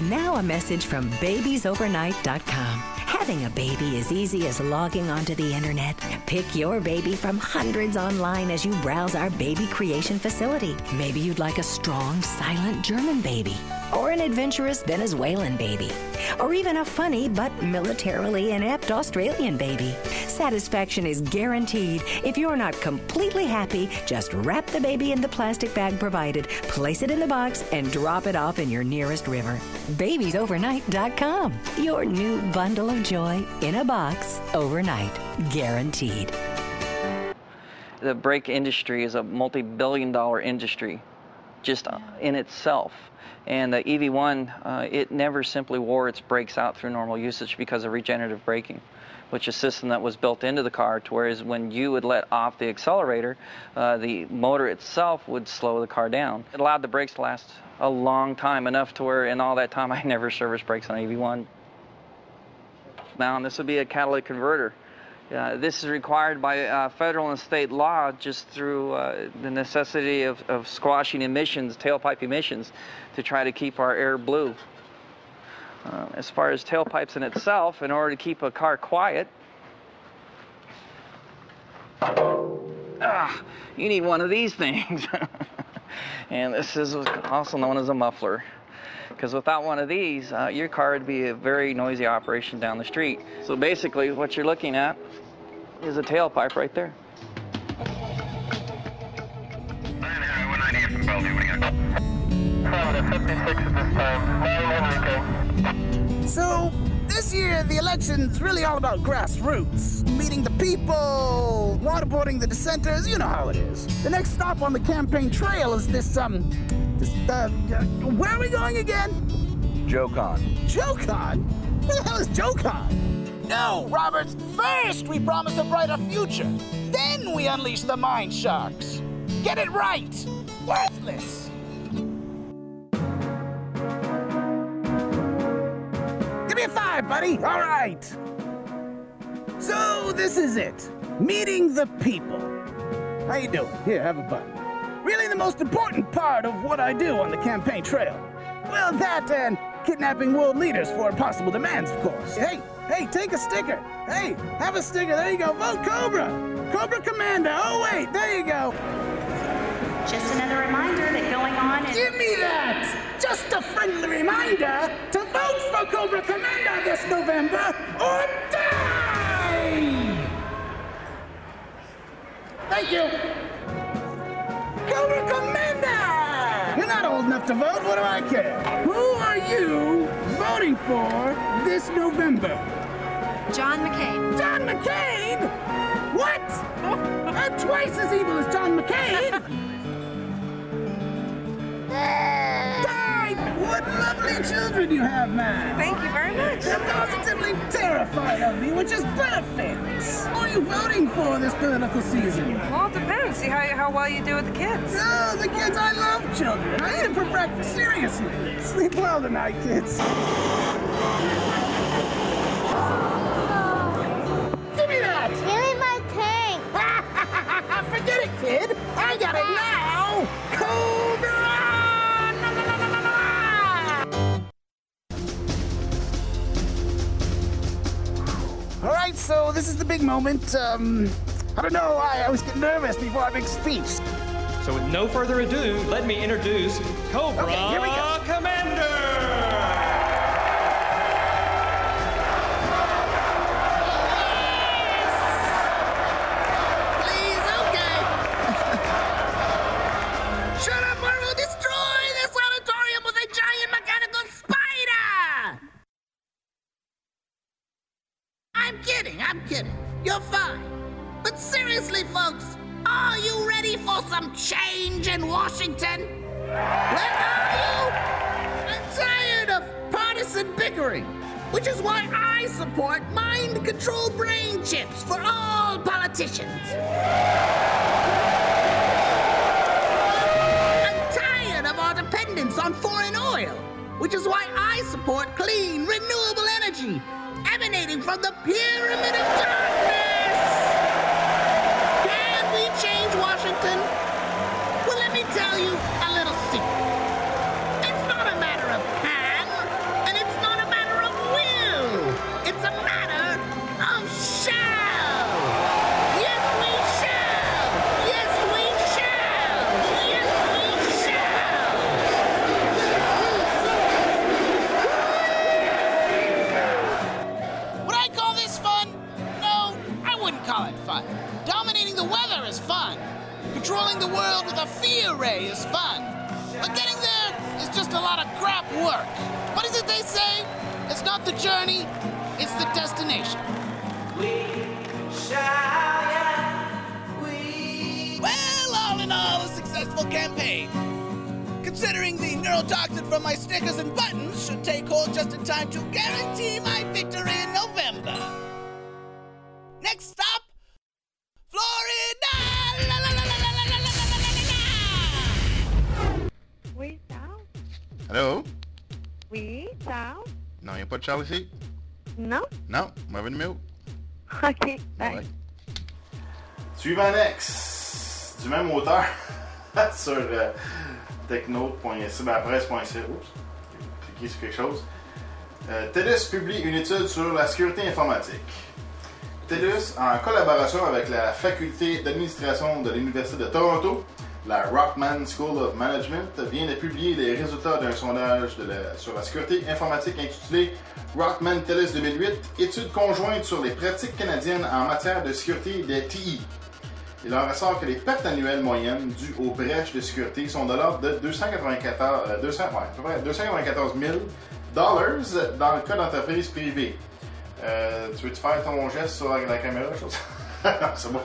And now a message from babiesovernight.com. Having a baby is easy as logging onto the internet. Pick your baby from hundreds online as you browse our baby creation facility. Maybe you'd like a strong, silent German baby, or an adventurous Venezuelan baby, or even a funny but militarily inept Australian baby. Satisfaction is guaranteed. If you're not completely happy, just wrap the baby in the plastic bag provided, place it in the box, and drop it off in your nearest river. Babiesovernight.com. Your new bundle of joy in a box overnight. Guaranteed. The brake industry is a multi billion dollar industry just in itself. And the EV1, uh, it never simply wore its brakes out through normal usage because of regenerative braking, which is a system that was built into the car to whereas when you would let off the accelerator, uh, the motor itself would slow the car down. It allowed the brakes to last a long time, enough to where in all that time I never serviced brakes on EV1. Now, and this would be a catalytic converter. Uh, this is required by uh, federal and state law just through uh, the necessity of, of squashing emissions, tailpipe emissions, to try to keep our air blue. Uh, as far as tailpipes in itself, in order to keep a car quiet, ah, you need one of these things. and this is also known as a muffler. Because without one of these, uh, your car would be a very noisy operation down the street. So basically, what you're looking at is a tailpipe right there. So, this year, the election's really all about grassroots. Meeting the people, waterboarding the dissenters, you know how it is. The next stop on the campaign trail is this, um, this, uh, uh where are we going again? JoeCon. JoeCon? Where the hell is JoeCon? No, Roberts, first we promise a brighter future. Then we unleash the mind sharks. Get it right. Worthless. Me a five, buddy. All right. So this is it. Meeting the people. How you doing? Here, have a button. Really the most important part of what I do on the campaign trail. Well, that and kidnapping world leaders for possible demands, of course. Hey, hey, take a sticker. Hey, have a sticker. There you go. Vote Cobra. Cobra Commander. Oh, wait, there you go. Just another reminder that going on is. Give me that! Just a friendly reminder to vote for Cobra Commander this November or die! Thank you. Cobra Commander! You're not old enough to vote, what do I care? Who are you voting for this November? John McCain. John McCain? What? I'm twice as evil as John McCain! Ah! Die! What lovely children you have, man! Thank you very much. They're positively terrified of me, which is perfect. Who are you voting for this political season? Well, it depends. See how, how well you do with the kids. Oh, the kids, I love children. I eat them for breakfast, seriously. Sleep well tonight, kids. Give me that! Give me my tank! Forget it, kid! I got it now! Cobra! Right, so this is the big moment. Um, I don't know. I always get nervous before I make speech. So, with no further ado, let me introduce Cobra Okay, here we go. Commander. Some change in Washington? Where are you? I'm tired of partisan bickering, which is why I support mind control brain chips for all politicians. I'm tired of our dependence on foreign oil, which is why I support clean, renewable energy emanating from the pyramid of darkness. Can we change Washington? Well, let me tell you the world with a fear ray is fun. But getting there is just a lot of crap work. What is it they say? It's not the journey, it's the destination. We shall, yeah, we... Well, all in all, a successful campaign. Considering the neurotoxin from my stickers and buttons should take hold just in time to guarantee my victory in November. Pas de Charles ici? Non? Non, mauvais numéro. OK. bye. Ouais. Suivant next, du même auteur, sur euh, techno.ca, presse.ca. Oups, j'ai cliqué sur quelque chose. Euh, TELUS publie une étude sur la sécurité informatique. TELUS, en collaboration avec la faculté d'administration de l'Université de Toronto, la Rockman School of Management, vient de publier les résultats d'un sondage sur la sécurité informatique intitulé Rockman TELUS 2008, étude conjointe sur les pratiques canadiennes en matière de sécurité des TI. Il en ressort que les pertes annuelles moyennes dues aux brèches de sécurité sont de l'ordre de 294, euh, 200, ouais, à peu près 294 000 dollars dans le cas d'entreprises privées. Euh, tu veux-tu faire ton geste sur la caméra, c'est bon.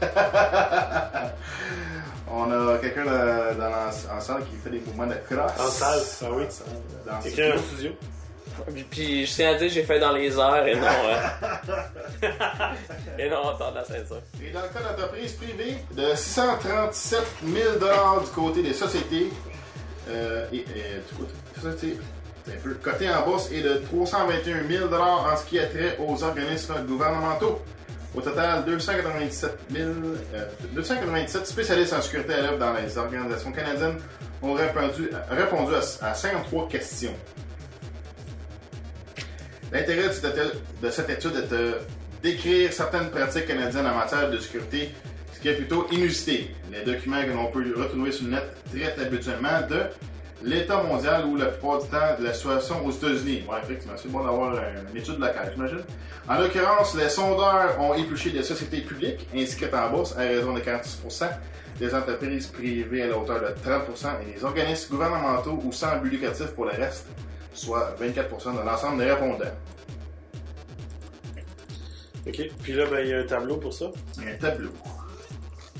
On a quelqu'un dans, la- en salle qui fait des mouvements de crosse. En salle, ah oui. Dans Quelqu'un studio. Puis, puis je tiens à dire, j'ai fait dans les airs et non. euh, et non en la ceinture. Et dans le cas d'entreprise privée, de 637 000 du côté des sociétés, euh, et, et du côté des sociétés, c'est un peu coté en bourse, et de 321 000 en ce qui a trait aux organismes gouvernementaux. Au total, 297, 000, euh, 297 spécialistes en sécurité à l'œuvre dans les organisations canadiennes ont répondu, à, à 53 questions. L'intérêt de cette étude- de cette étude est de décrire certaines pratiques canadiennes en matière de sécurité, ce qui est plutôt inusité. Les documents que l'on peut retrouver sur le net traitent habituellement de l'état mondial ou la plupart du temps de la situation aux États-Unis. Ouais, effectivement, c'est bon d'avoir un- une étude locale, j'imagine. En l'occurrence, les sondeurs ont épluché des sociétés publiques inscrites en bourse à raison de 46% des entreprises privées à la hauteur de 30% et des organismes gouvernementaux ou sans but lucratif pour le reste, soit 24% de l'ensemble des répondants. OK. Puis là, ben, il y a un tableau pour ça. Un tableau.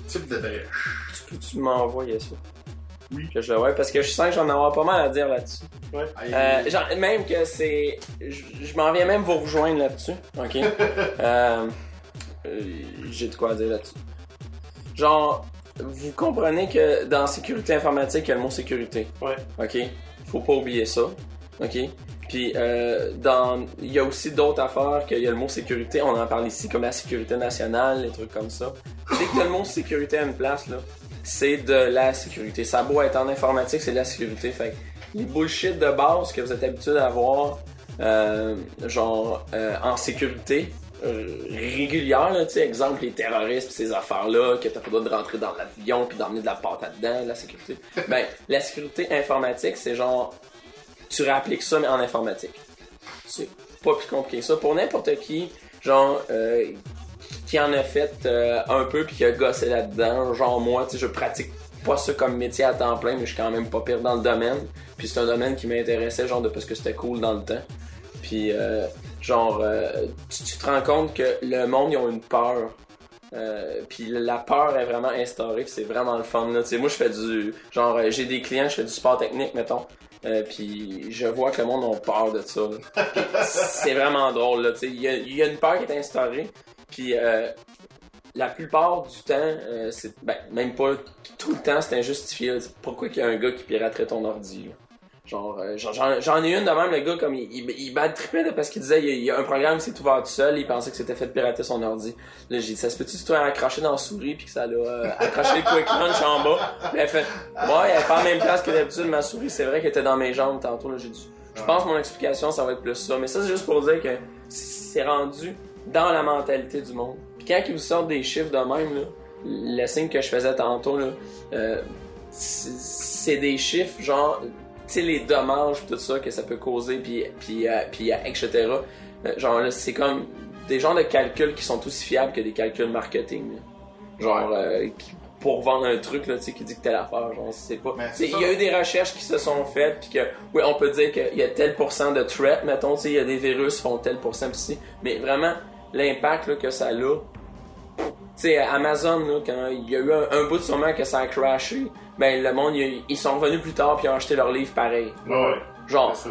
Type de brèche. Tu m'envoyer ça? Oui. Que je vois, parce que je sens que j'en avoir pas mal à dire là-dessus. Ouais. Euh, genre, même que c'est. Je, je m'en viens même vous rejoindre là-dessus. OK? Euh, euh, J'ai de quoi dire là-dessus. Genre, vous comprenez que dans sécurité informatique, il y a le mot sécurité. Ouais. OK? Faut pas oublier ça. OK? Puis, euh, dans, il y a aussi d'autres affaires qu'il y a le mot sécurité. On en parle ici, comme la sécurité nationale, les trucs comme ça. Dès que t'as le mot sécurité à une place, là, c'est de la sécurité. Ça beau être en informatique, c'est de la sécurité. Fait que les bullshit de base que vous êtes habitué d'avoir, euh, genre, euh, en sécurité, euh, régulière, là, tu sais, exemple, les terroristes pis ces affaires-là, que t'as pas le droit de rentrer dans l'avion puis d'emmener de la pâte là-dedans, la sécurité. Ben, la sécurité informatique, c'est genre, tu réappliques ça, mais en informatique. C'est pas plus compliqué que ça. Pour n'importe qui, genre, euh, qui en a fait euh, un peu puis qui a gossé là-dedans, genre moi, tu sais, je pratique pas ça comme métier à temps plein, mais je suis quand même pas pire dans le domaine. Puis c'est un domaine qui m'intéressait, genre, de parce que c'était cool dans le temps. Puis, euh, genre, euh, tu, tu te rends compte que le monde, ils ont une peur. Euh, puis la peur est vraiment instaurée, puis c'est vraiment le fun. Là. Tu sais, moi, je fais du. Genre, euh, j'ai des clients, je fais du sport technique, mettons. Euh, puis je vois que le monde a peur de ça. c'est vraiment drôle. là, tu sais. Il y, y a une peur qui est instaurée. Puis euh, la plupart du temps, euh, c'est ben, même pas tout le temps, c'est injustifié. là. Pourquoi qu'il y a un gars qui piraterait ton ordi? là? Genre, euh, j'en, ai une de même, le gars, comme il, il, il bad trippait là, parce qu'il disait il y, a, il y a un programme qui s'est ouvert tout seul, il pensait que c'était fait pirater son ordi. Là, j'ai dit, ça se peut-tu sois accroché dans la souris puis que ça l'a euh, accroché le quick launch en bas? Puis elle fait, ouais, elle pas en même place que d'habitude, ma souris, c'est vrai qu'elle était dans mes jambes tantôt, là, j'ai dit. Je pense que mon explication, ça va être plus ça. Mais ça, c'est juste pour dire que c'est rendu dans la mentalité du monde. Puis quand ils vous sortent des chiffres de même, là, le signe que je faisais tantôt, là, euh, c'est des chiffres genre tu sais les dommages tout ça que ça peut causer puis puis euh, puis etc genre là, c'est comme des genres de calculs qui sont aussi fiables que des calculs marketing là. genre euh, qui- pour vendre un truc là, tu sais, qui dit que telle affaire, genre, c'est pas. Il y a eu des recherches qui se sont faites, puis que, oui, on peut dire qu'il y a tel pourcent de threat, mettons, tu sais, il y a des virus qui font tel pourcent, pis mais vraiment, l'impact que ça a, tu sais, Amazon, là, quand il y a eu un, un bout de sûrement que ça a crashé, ben le monde, ils, ils sont revenus plus tard puis ils ont acheté leur livre pareil. Ouais. Genre. Ça.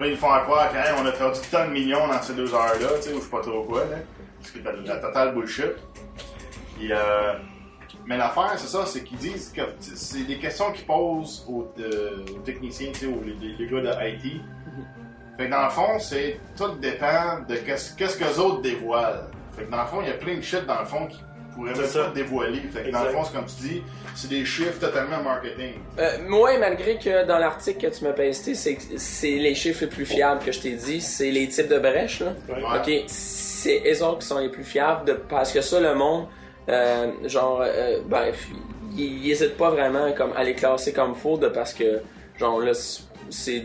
Là, ils font croire hey, on a perdu tant de millions dans ces deux heures-là, tu sais, ou je sais pas trop quoi, là. Parce que la, la totale bullshit. Puis, euh, mais l'affaire, c'est ça, c'est qu'ils disent que c'est des questions qu'ils posent aux, euh, aux techniciens, tu sais, aux les, les gars de IT. Fait que dans le fond, c'est tout dépend de qu'est-ce que les autres dévoilent. Fait que dans le fond, il y a plein de shit dans le fond qui pourraient même ça. pas dévoiler. Fait que dans le fond, c'est comme tu dis, c'est des chiffres totalement marketing. Euh, moi, malgré que dans l'article que tu m'as pasté, c'est c'est les chiffres les plus fiables que je t'ai dit, c'est les types de brèches. Là. Ouais. Ok, c'est eux autres qui sont les plus fiables de, parce que ça, le monde, euh, genre, euh, ben, ils n'hésitent pas vraiment comme à les classer comme faux de parce que, genre, là, c'est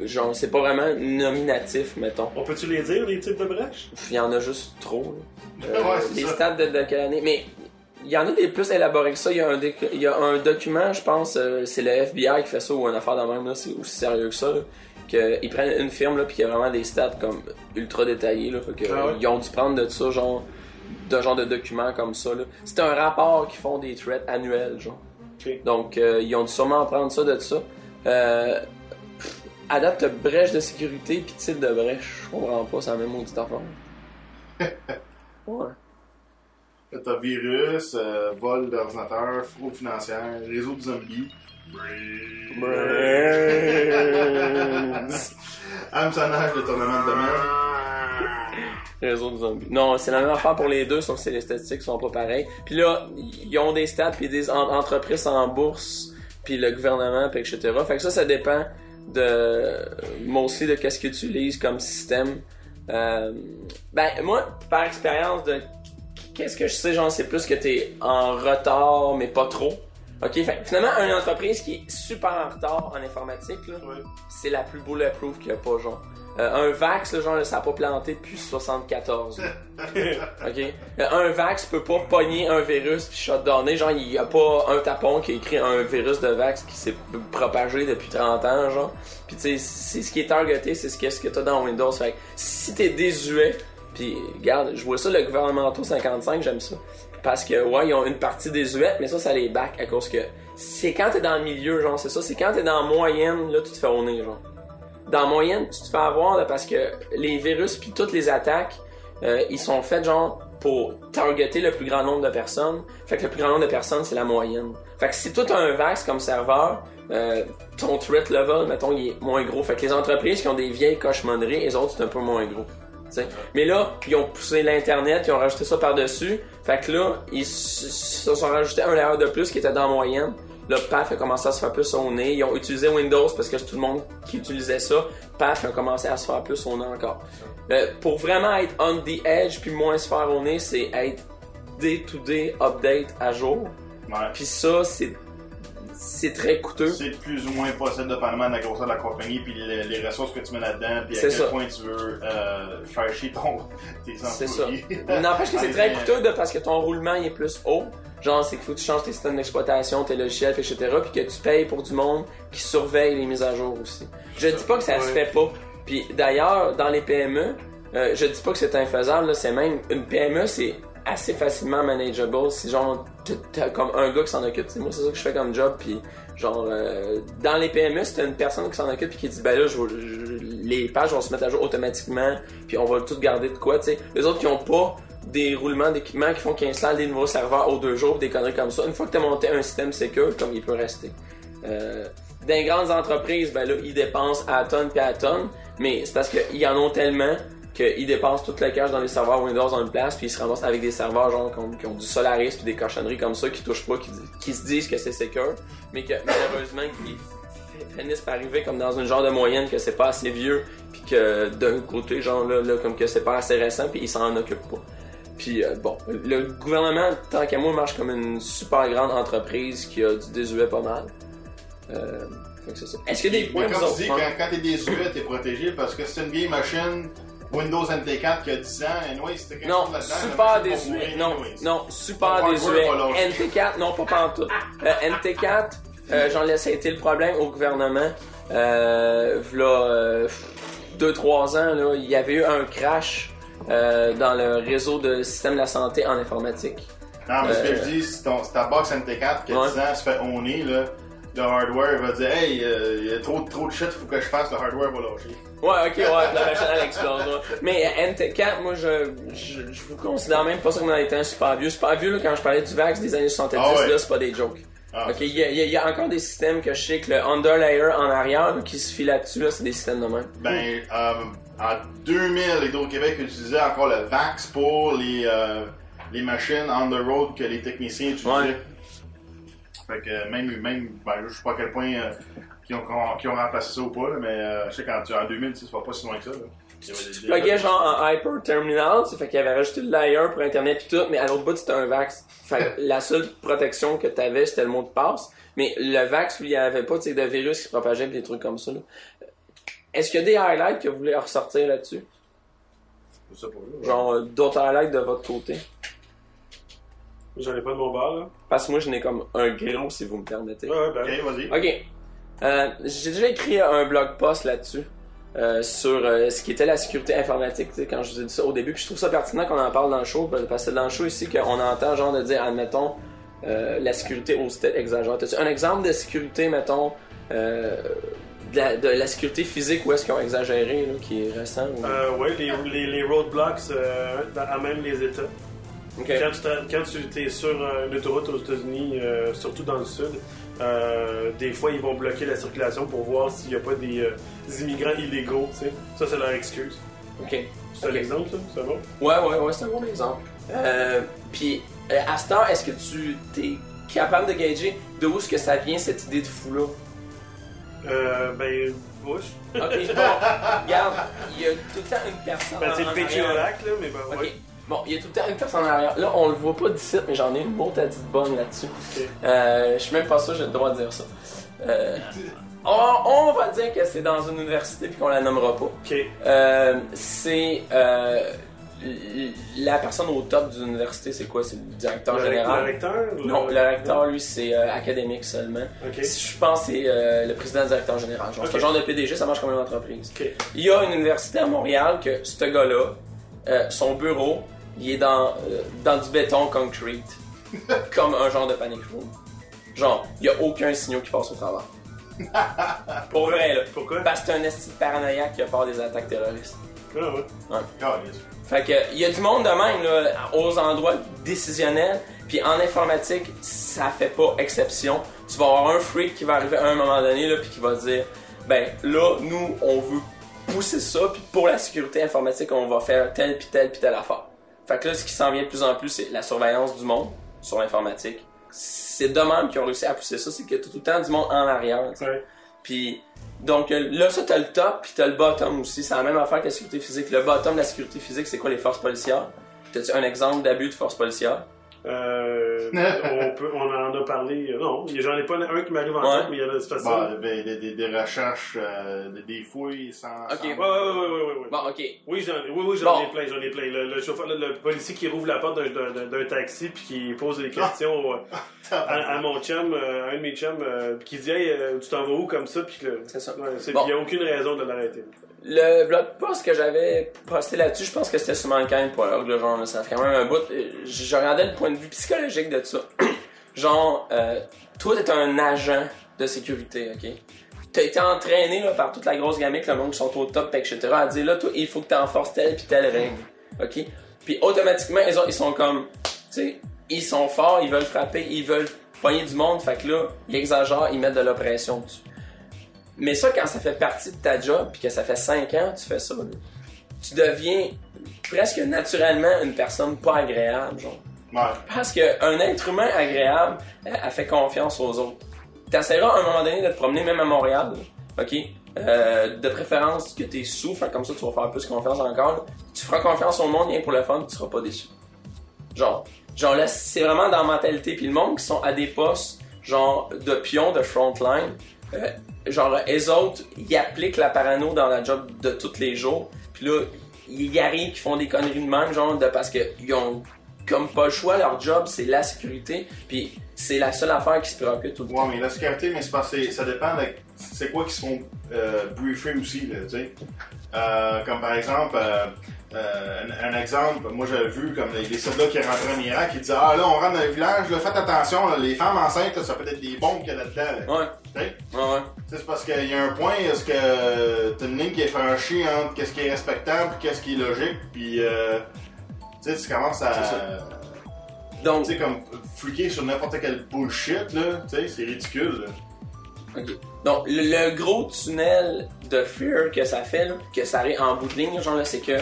genre, c'est pas vraiment nominatif, mettons. On peut-tu les dire, les types de brèches? Il y en a juste trop. là. Euh, Ouais, c'est les ça. stats de, de quelle année? Mais il y en a des plus élaborés que ça. Il y a un, il y a un document, je pense, euh, c'est le FBI qui fait ça ou une affaire de même, là, c'est aussi sérieux que ça. là, que ils prennent une firme, là, puis il y a vraiment des stats comme ultra détaillés. Là, fait que, Ah ouais? Ils ont dû prendre de ça, genre, de genre de documents comme ça. là. C'est un rapport qui font des threats annuels, genre. Donc, euh, ils ont dû sûrement prendre ça de ça. Euh, pff, à date, t'as brèche de sécurité puis type de brèche. Je comprends pas, c'est la même maudite affaire. Ouais. T'as virus, euh, vol d'ordinateur, fraude financière, réseau de zombies. Hameçonnage de tournament de domaine. Réseau de zombies. Non, c'est la même affaire pour les deux, sauf que les statistiques sont pas pareilles. Puis là, ils ont des stats, puis des en- entreprises en bourse, puis le gouvernement, puis etc. Fait que ça, ça dépend de mostly de qu'est-ce qu'ils utilisent comme système. Euh, ben, moi, par expérience de qu'est-ce que je sais, genre, c'est plus que t'es en retard, mais pas trop. Ok, fait, que finalement, une entreprise qui est super en retard en informatique, là, c'est la plus bulletproof qu'il y a pas, genre. Euh, un Vax, là, genre, ça a pas planté depuis 74. ok? Euh, Un Vax peut pas pogner un virus puis shutdowner, genre, il y a pas un tapon qui a écrit un virus de Vax qui s'est propagé depuis 30 ans, genre. Puis tu sais, c'est ce qui est targeté, c'est ce que, ce que t'as dans Windows. Fait que si t'es désuet, puis regarde, je vois ça, le gouvernemental 55, j'aime ça. Parce que, ouais, ils ont une partie désuète, mais ça, ça les back à cause que c'est quand t'es dans le milieu, genre, c'est ça, c'est quand t'es dans la moyenne, là, tu te fais au nez, genre. Dans moyenne, tu te fais avoir, là, parce que les virus puis toutes les attaques, euh, ils sont faits, genre, pour targeter le plus grand nombre de personnes. Fait que le plus grand nombre de personnes, c'est la moyenne. Fait que si toi t'as un vax comme serveur, euh, ton threat level, mettons, il est moins gros. Fait que les entreprises qui ont des vieilles cochonneries, les autres, c'est un peu moins gros. Mais là, ils ont poussé l'Internet, ils ont rajouté ça par-dessus. Fait que là, ils se sont rajoutés un layer de plus qui était dans la moyenne. Là, PAF a commencé à se faire plus au nez. Ils ont utilisé Windows parce que c'est tout le monde qui utilisait ça. PAF a commencé à se faire plus au nez encore. Euh, pour vraiment être on the edge puis moins se faire au nez, c'est être day-to-day update à jour. Puis ça, c'est c'est très coûteux. C'est plus ou moins possible dépendamment de la grosseur de la compagnie puis les, les ressources que tu mets là-dedans puis à quel ça. point tu veux euh, faire chier ton, tes C'est ça. employés. N'empêche que c'est Ouais, très coûteux de, parce que ton roulement il est plus haut. Genre, c'est qu'il faut que tu changes tes systèmes d'exploitation, tes logiciels, etc. Puis que tu payes pour du monde qui surveille les mises à jour aussi. Je dis pas que ça se fait pas. Puis d'ailleurs, dans les PME, euh, je dis pas que c'est infaisable. C'est même une PME, c'est assez facilement manageable. Si genre t'as- comme un gars qui s'en occupe, c'est moi c'est ça que je fais comme job. Puis genre euh, dans les PME, c'est une personne qui s'en occupe puis qui dit ben là, je- les pages vont se mettre à jour automatiquement. Puis on va tout garder de quoi, tu sais. Les autres qui ont pas des roulements d'équipement qui font qu'ils installent des nouveaux serveurs aux deux jours, des conneries comme ça. Une fois que tu as monté un système secure, comme il peut rester. Euh, dans les grandes entreprises, ben là, ils dépensent à tonnes puis à tonnes, mais c'est parce qu'ils en ont tellement qu'ils dépensent toute la cash dans les serveurs Windows dans une place, puis ils se ramassent avec des serveurs genre qui ont, qui ont du Solaris puis des cochonneries comme ça qui touchent pas, qui, qui se disent que c'est secure, mais que malheureusement qui finissent par arriver comme dans une genre de moyenne que c'est pas assez vieux, puis que d'un côté genre là, là comme que c'est pas assez récent, puis ils s'en occupent pas. Puis euh, bon, le gouvernement, tant qu'à moi, marche comme une super grande entreprise qui a du désuet pas mal. Euh, fait que c'est ça. Est-ce qu'il y a des points comme tu dis, quand, quand t'es désuet, t'es protégé parce que c'est une vieille machine, Windows NT4 qui a 10 ans, anyway, c'était quelque Non, chose là-dedans. super désuet. Non, non, super désuet. va lâcher. NT4, non, pas pantoute. Euh, NT4, euh, j'en laissé été le problème au gouvernement. Euh, v'là 2-3 ans, là, il y avait eu un crash euh, dans le réseau de système de la santé en informatique. Non, mais ce que Euh, je dis, si, ton, si ta box NT4 qui a Ouais. 10 ans se fait honner, là, le hardware va dire Hey, euh, il y a trop, trop de shit, faut que je fasse, le hardware va lâcher. Ouais, ok, ouais, la machine elle explose. ouais. Mais euh, NT4, moi je, je, je vous considère même pas ça comme étant un super vieux. Super vieux, là, quand je parlais du VAX des années 70, Ah ouais. là, c'est pas des jokes. Ah. ok, il y, a- y y encore des systèmes que je sais que le underlayer en arrière là, qui se file là-dessus, là, c'est des systèmes de même. Ben, euh, en 2000, Hydro-Québec utilisait encore le VAX pour les, euh, les machines on the road que les techniciens utilisaient. Ouais. Fait que même, même ben, je sais pas à quel point euh, qui, ont, qui ont remplacé ça ou pas, là, mais euh, je sais qu'en en 2000, tu sais, ça va pas si loin que ça. Là. Tu pluguais genre en Hyper Terminal, fait qu'il avait rajouté le layer pour Internet pis tout, mais à l'autre bout c'était un VAX. Fait que la seule protection que t'avais c'était le mot de passe, mais le VAX lui il y avait pas de virus qui se propageait des trucs comme ça. là. Est-ce qu'il y a des highlights que vous voulez ressortir là-dessus? Je sais pas, là. Genre euh, d'autres highlights de votre côté? J'en ai pas de mon bar, là. Parce que moi j'en ai comme un gros si vous me permettez. Ouais, ouais, ben. Ok, vas-y. Ok. Euh, J'ai déjà écrit un blog post là-dessus. euh, sur euh, ce qui était la sécurité informatique, tu sais, quand je vous ai dit ça au début, puis je trouve ça pertinent qu'on en parle dans le show, parce que c'est dans le show ici qu'on entend genre de dire, admettons, euh, la sécurité au stade exagère. T'as-tu un exemple de sécurité, mettons, euh, de, la, de la sécurité physique où est-ce qu'ils ont exagéré, là, qui est récent? ou- Euh, ouais, les, les, les roadblocks euh, à même les États. Ok. Quand tu, tra- quand tu es sur euh, une autoroute aux États-Unis, euh, surtout dans le sud, des fois ils vont bloquer la circulation pour voir s'il n'y a pas des, des immigrants illégaux. tu sais. Ça, c'est leur excuse. Ok. C'est un Ok. exemple, ça? C'est bon? Ouais, ouais, ouais, c'est un bon exemple. Puis, à ce temps, est-ce que tu es capable de gager de où est-ce que ça vient, cette idée de fou-là? Euh, ben, Bush. Ok, bon, regarde, il y a tout le temps une personne Ben, c'est en le là, mais ben, Ok. ouais. Bon, il y a tout le temps une personne en arrière. Là, on le voit pas d'ici, mais j'en ai une mot à dire bonne là-dessus. Euh, je suis même pas sûr que j'ai le droit de dire ça. Euh, on, on va dire que c'est dans une université puis qu'on la nommera pas. Euh, c'est la personne au top d'une université, c'est quoi? C'est le directeur Le- général? le recteur, Non, le- recteur, lui, c'est euh, académique seulement. Ok. Je pense que c'est euh, le président directeur général. Genre, C'est Ok. un genre de PDG, ça marche comme une entreprise. Il y a une université à Montréal que ce gars-là, euh, son bureau, il est dans, dans du béton concrete. comme un genre de panic room. Genre, il n'y a aucun signal qui passe au travers. Pour vrai, là. Pourquoi? Parce que c'est un esti paranoïaque qui a peur des attaques terroristes. Ouais. Ouais. Fait que, il y a du monde de même, là, aux endroits décisionnels, puis en informatique, ça fait pas exception. Tu vas avoir un freak qui va arriver à un moment donné, là, puis qui va dire, ben, là, nous, on veut pousser ça, puis pour la sécurité informatique, on va faire telle, puis telle, puis telle affaire. Fait que là, ce qui s'en vient de plus en plus, c'est la surveillance du monde sur l'informatique. C'est de même qui ont réussi à pousser ça, c'est que tout le temps du monde en arrière. Puis, donc euh, là, ça, t'as le top, puis t'as le bottom aussi. C'est la même affaire que la sécurité physique. Le bottom de la sécurité physique, c'est quoi les forces policières? T'as-tu un exemple d'abus de force policière? Euh, on, peut, on en a parlé. euh, Non, j'en ai pas un qui m'arrive en Ouais. tête, mais il y en a c'est facile. Bon, ben, des, des, des recherches, euh, des, fouilles sans. Ok, sans- Ouais, ouais, ouais, ouais. Bon, ok. Oui, j'en oui, oui, j'en Bon. ai plein, j'en ai plein. Le, le chauffeur, le, le policier qui rouvre la porte d'un- d'un d'un- d'un taxi puis qui pose des questions euh, à, à mon chum, euh, à un de mes chums, euh, puis qui dit Hey, tu t'en vas où comme ça? Puis que C'est ça. Ouais, c'est- Bon. puis il n'y a aucune raison de l'arrêter. Le blog post que j'avais posté là-dessus, je pense que c'était sur mankind.org, le genre, là, ça fait quand même un bout. Euh, Je regardais le point de vue psychologique de ça. genre, euh, toi, t'es un agent de sécurité, ok? T'as été entraîné là, par toute la grosse gamique, le monde qui sont au top, etc., à dire là, toi, il faut que t'enforces telle puis telle règle, ok? Puis automatiquement, ils, ils sont comme, tu sais, ils sont forts, ils veulent frapper, ils veulent poigner du monde, fait que là, ils exagèrent, ils mettent de l'oppression dessus. Mais ça, quand ça fait partie de ta job, puis que ça fait 5 ans que tu fais ça, là, tu deviens presque naturellement une personne pas agréable, genre. Parce qu'un être humain agréable, elle, elle fait confiance aux autres. T'essaieras à un moment donné de te promener même à Montréal, là, ok? Euh, de préférence que t'es sous, fait comme ça tu vas faire plus confiance encore. là. Tu feras confiance au monde, rien pour le fun, tu seras pas déçu. Genre, genre là, c'est vraiment dans la mentalité. Puis le monde qui sont à des postes, genre, de pions, de frontline, euh, genre, les autres, ils appliquent la parano dans la job de tous les jours. Puis là, ils arrivent, qui font des conneries de même, genre, de, parce qu'ils ont comme pas le choix, leur job, c'est la sécurité, puis c'est la seule affaire qui se préoccupe tout le temps. Ouais, mais la sécurité, mais c'est parce que ça dépend de c'est quoi qui se font euh, briefer aussi, tu sais. Euh, comme par exemple, euh, euh, un, un exemple, moi j'avais vu comme les, les soldats qui rentraient en Irak, qui disaient Ah là, on rentre dans le village, là, faites attention, là, les femmes enceintes, là, ça peut être des bombes qu'il y a là-dedans. Là. Ouais. Tu sais? Ouais, ouais. C'est parce qu'il y a un point, est-ce que t'as une ligne qui est franchie entre qu'est-ce qui est respectable et qu'est-ce qui est logique, puis euh, tu sais, tu commences à. Donc, tu sais, comme fliquer sur n'importe quel bullshit, là, tu sais, c'est ridicule, là. Ok. Donc, le, le gros tunnel de fear que ça fait, là, que ça arrive en bout de ligne, genre là, c'est que.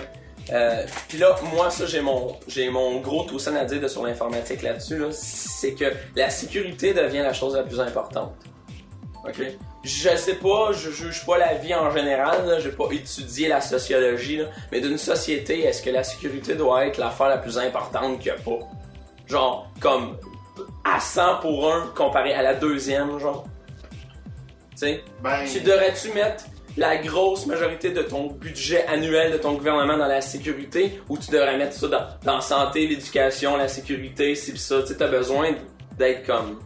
Euh, Puis là, moi, ça, j'ai mon, j'ai mon gros tout ça à dire de, sur l'informatique là-dessus, là, c'est que la sécurité devient la chose la plus importante. Ok? Je sais pas, je juge pas la vie en général, j'ai pas étudié la sociologie, là, mais d'une société, est-ce que la sécurité doit être l'affaire la plus importante qu'il y a pas? Genre, comme à 100 pour 1 comparé à la deuxième, genre. Ben- tu devrais-tu mettre la grosse majorité de ton budget annuel de ton gouvernement dans la sécurité ou tu devrais mettre ça dans, dans la santé, l'éducation, la sécurité, si pis ça. Tu sais, t'as besoin d'être comme.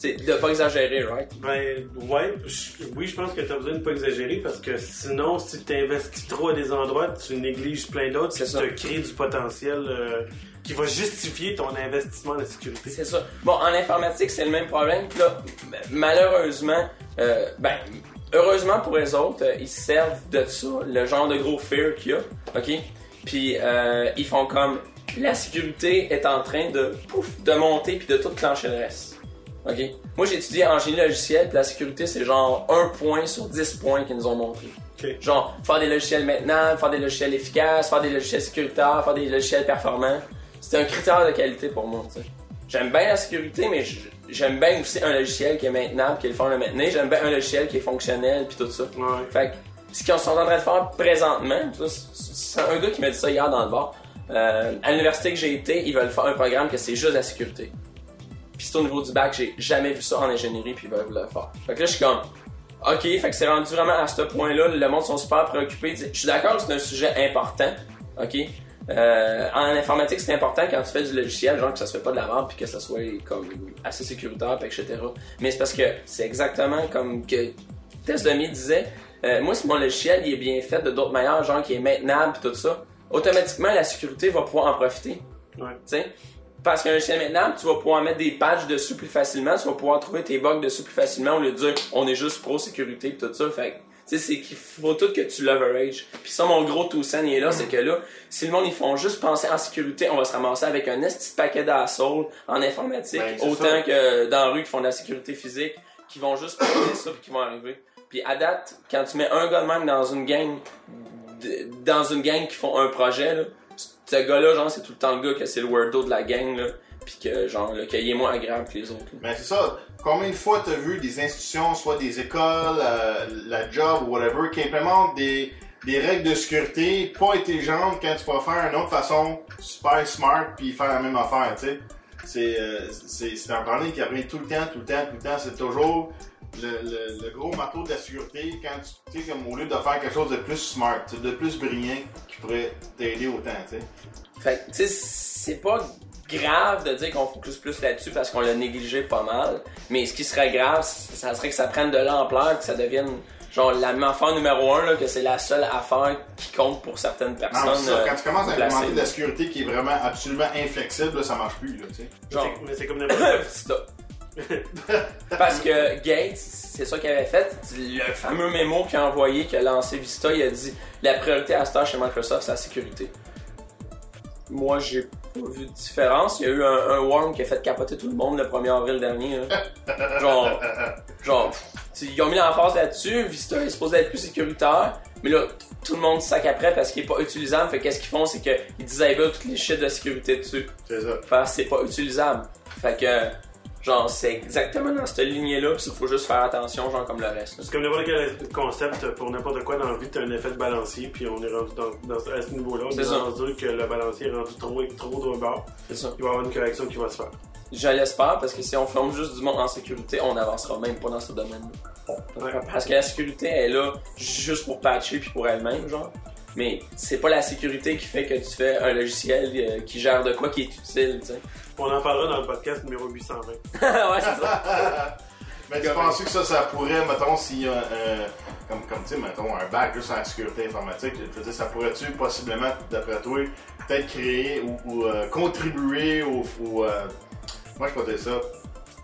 Tu de pas exagérer, right? Ben, ouais, je- oui, je pense que t'as besoin de pas exagérer parce que sinon, si tu investis trop à des endroits, tu négliges plein d'autres, ça. tu te crées du potentiel euh, qui va justifier ton investissement en la sécurité. C'est ça. Bon, en informatique, c'est le même problème. Là, m- malheureusement, euh, ben, heureusement pour les autres, euh, ils se servent de ça, le genre de gros fear qu'il y a, ok? Puis euh, ils font comme la sécurité est en train de pouf, de monter puis de tout clencher le reste. Ok? Moi, j'ai étudié en génie logiciel, puis la sécurité, c'est genre un point sur 10 points qu'ils nous ont montré. Genre, faire des logiciels maintenant, faire des logiciels efficaces, faire des logiciels sécuritaires, faire des logiciels performants. C'est un critère de qualité pour moi, tu sais. J'aime bien la sécurité, mais j- j'aime bien aussi un logiciel qui est maintenable, qui est le fun de maintenir. J'aime bien un logiciel qui est fonctionnel, puis tout ça. Fait que, ce qu'ils sont en train de faire présentement, c'est un gars qui m'a dit ça hier dans le bar. Euh, à l'université que j'ai été, ils veulent faire un programme que c'est juste la sécurité. Puis c'est au niveau du bac, j'ai jamais vu ça en ingénierie, puis ils veulent le faire. Fait que là, je suis comme, ok, fait que c'est rendu vraiment à ce point-là, le monde sont super préoccupés. Je suis d'accord que c'est un sujet important, ok? Euh, en informatique, c'est important quand tu fais du logiciel, genre que ça se fait pas de la merde puis que ça soit comme assez sécuritaire, etc. Mais c'est parce que c'est exactement comme que Test Demi disait. euh, moi, si mon logiciel il est bien fait de d'autres manières, genre qui est maintenable puis tout ça, automatiquement la sécurité va pouvoir en profiter. Ouais. Tu sais? Parce qu'un logiciel maintenant, tu vas pouvoir mettre des patchs dessus plus facilement, tu vas pouvoir trouver tes bugs dessus plus facilement au lieu de dire on est juste pro sécurité et tout ça. Fait sais, c'est qu'il faut tout que tu leverage. Puis ça, mon gros tout il est là, c'est que là, si le monde ils font juste penser en sécurité, on va se ramasser avec un esti de paquet d'assauts en informatique, Ben, autant ça. que dans la rue qui font de la sécurité physique, qui vont juste penser ça puis qui vont arriver. Puis à date, quand tu mets un gars de même dans une gang, dans une gang qui font un projet, là, ce gars-là, genre, c'est tout le temps le gars que c'est le weirdo de la gang, là, puis que, genre, là, qu'il est moins agréable que les autres. là. Ben c'est ça. Combien de fois t'as vu des institutions, soit des écoles, euh, la job ou whatever, qui implémentent des, des règles de sécurité pas intelligentes quand tu peux faire une autre façon super smart puis faire la même affaire, tu sais? C'est euh, c'est c'est un problème qui revient tout le temps, tout le temps, tout le temps. C'est toujours le, le, le gros marteau de la sécurité quand tu sais comme au lieu de faire quelque chose de plus smart, de plus brillant qui pourrait t'aider autant, tu sais? Fait que, tu sais, c'est pas grave de dire qu'on focus plus là-dessus parce qu'on l'a négligé pas mal, mais ce qui serait grave, ça serait que ça prenne de l'ampleur, que ça devienne, genre, la même affaire numéro un, là, que c'est la seule affaire qui compte pour certaines personnes. Non, c'est ça, euh, quand tu commences à placées. implémenter de la sécurité qui est vraiment absolument inflexible, là, ça marche plus, là, tu sais. Genre, Mais c'est comme n'importe. Parce que Gates, c'est ça qu'il avait fait. Le fameux mémo qu'il a envoyé, qu'il a lancé Vista, il a dit la priorité à ce temps chez Microsoft, c'est la sécurité. Moi, j'ai pas vu de différence. Il y a eu un, un worm qui a fait capoter tout le monde le 1er avril dernier. là. Genre, genre, ils ont mis l'emphase là-dessus. Vista est supposé être plus sécuritaire, mais là, tout le monde sac après parce qu'il est pas utilisable. Fait qu'est-ce qu'ils font, c'est qu'ils disable toutes les shit de sécurité dessus. C'est ça. Que c'est pas utilisable. Fait que, genre, c'est exactement dans cette lignée-là, pis il faut juste faire attention, genre, comme le reste. C'est comme n'importe quel concept pour n'importe quoi dans la vie, t'as un effet de balancier, puis on est rendu dans, dans- à ce niveau-là. On est ça. rendu que le balancier est rendu trop, trop de bord. C'est ça. Il va y avoir une correction qui va se faire. Je l'espère, parce que si on ferme juste du monde en sécurité, on n'avancera même pas dans ce domaine-là. Parce que la sécurité est là juste pour patcher puis pour elle-même, genre. Mais c'est pas la sécurité qui fait que tu fais un logiciel euh, qui gère de quoi qui est utile, tu sais. On en parlera dans le podcast numéro 820. ouais, c'est ça. Mais tu penses que ça, ça pourrait, mettons, s'il y a un, comme, comme tu sais, mettons, un bac juste en sécurité informatique, je veux dire, ça pourrait-tu possiblement, d'après toi, peut-être créer ou, ou, euh, contribuer au, au, euh, moi je peux dire ça,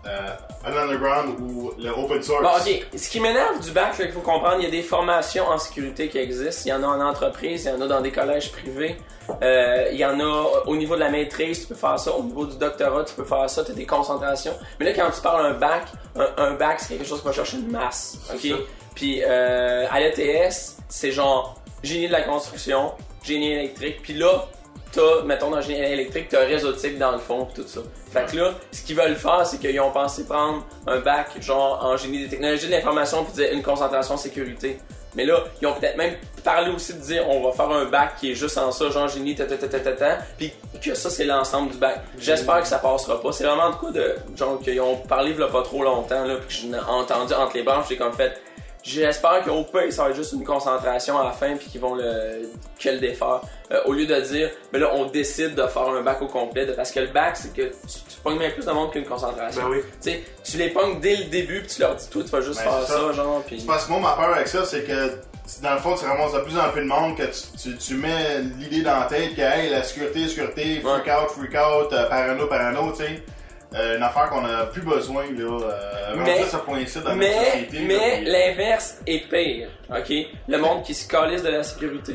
euh, à l'underground ou le open source? Bon, ok. Ce qui m'énerve du bac, qu'il faut comprendre, il y a des formations en sécurité qui existent. Il y en a en entreprise, il y en a dans des collèges privés. Euh, il y en a au niveau de la maîtrise, tu peux faire ça. Au niveau du doctorat, tu peux faire ça. Tu as des concentrations. Mais là, quand tu parles d'un bac, un, un bac, c'est quelque chose qui va chercher une masse. C'est Ok? Puis euh, à l'ETS, c'est genre génie de la construction, génie électrique. Puis là, t'as, mettons dans génie électrique, t'as réseautique dans le fond, pis tout ça. Fait que là, ce qu'ils veulent faire, c'est qu'ils ont pensé prendre un bac, genre en génie des technologies de l'information, puis dire une concentration sécurité. Mais là, ils ont peut-être même parlé aussi de dire on va faire un bac qui est juste en ça, genre génie, ta ta ta ta ta que ça c'est l'ensemble du bac. J'espère que ça passera pas. C'est vraiment de quoi de genre qu'ils ont parlé il y a pas trop longtemps là, puis que j'ai entendu entre les branches, j'ai comme fait. J'espère qu'au pire, ça va être juste une concentration à la fin puis qu'ils vont le, que le défaire. Euh, au lieu de dire, mais là, on décide de faire un bac au complet. de- parce que le bac, c'est que tu, tu pognes bien plus de monde qu'une concentration. Ben oui. Tu les pognes dès le début puis tu leur dis, toi, tu vas juste Ben, faire ça, genre. C'est Parce que moi, ma peur avec ça, c'est que dans le fond, tu ramasses de plus en plus de monde, que tu, tu, tu mets l'idée dans la tête que hey, la sécurité, sécurité, freak out, freak out, euh, parano, parano, tu sais. Euh, une affaire qu'on a plus besoin, là. Euh, Mais- ce point-ci dans notre Mais, société. mais puis- l'inverse est pire, ok? Le monde qui se calisse de la sécurité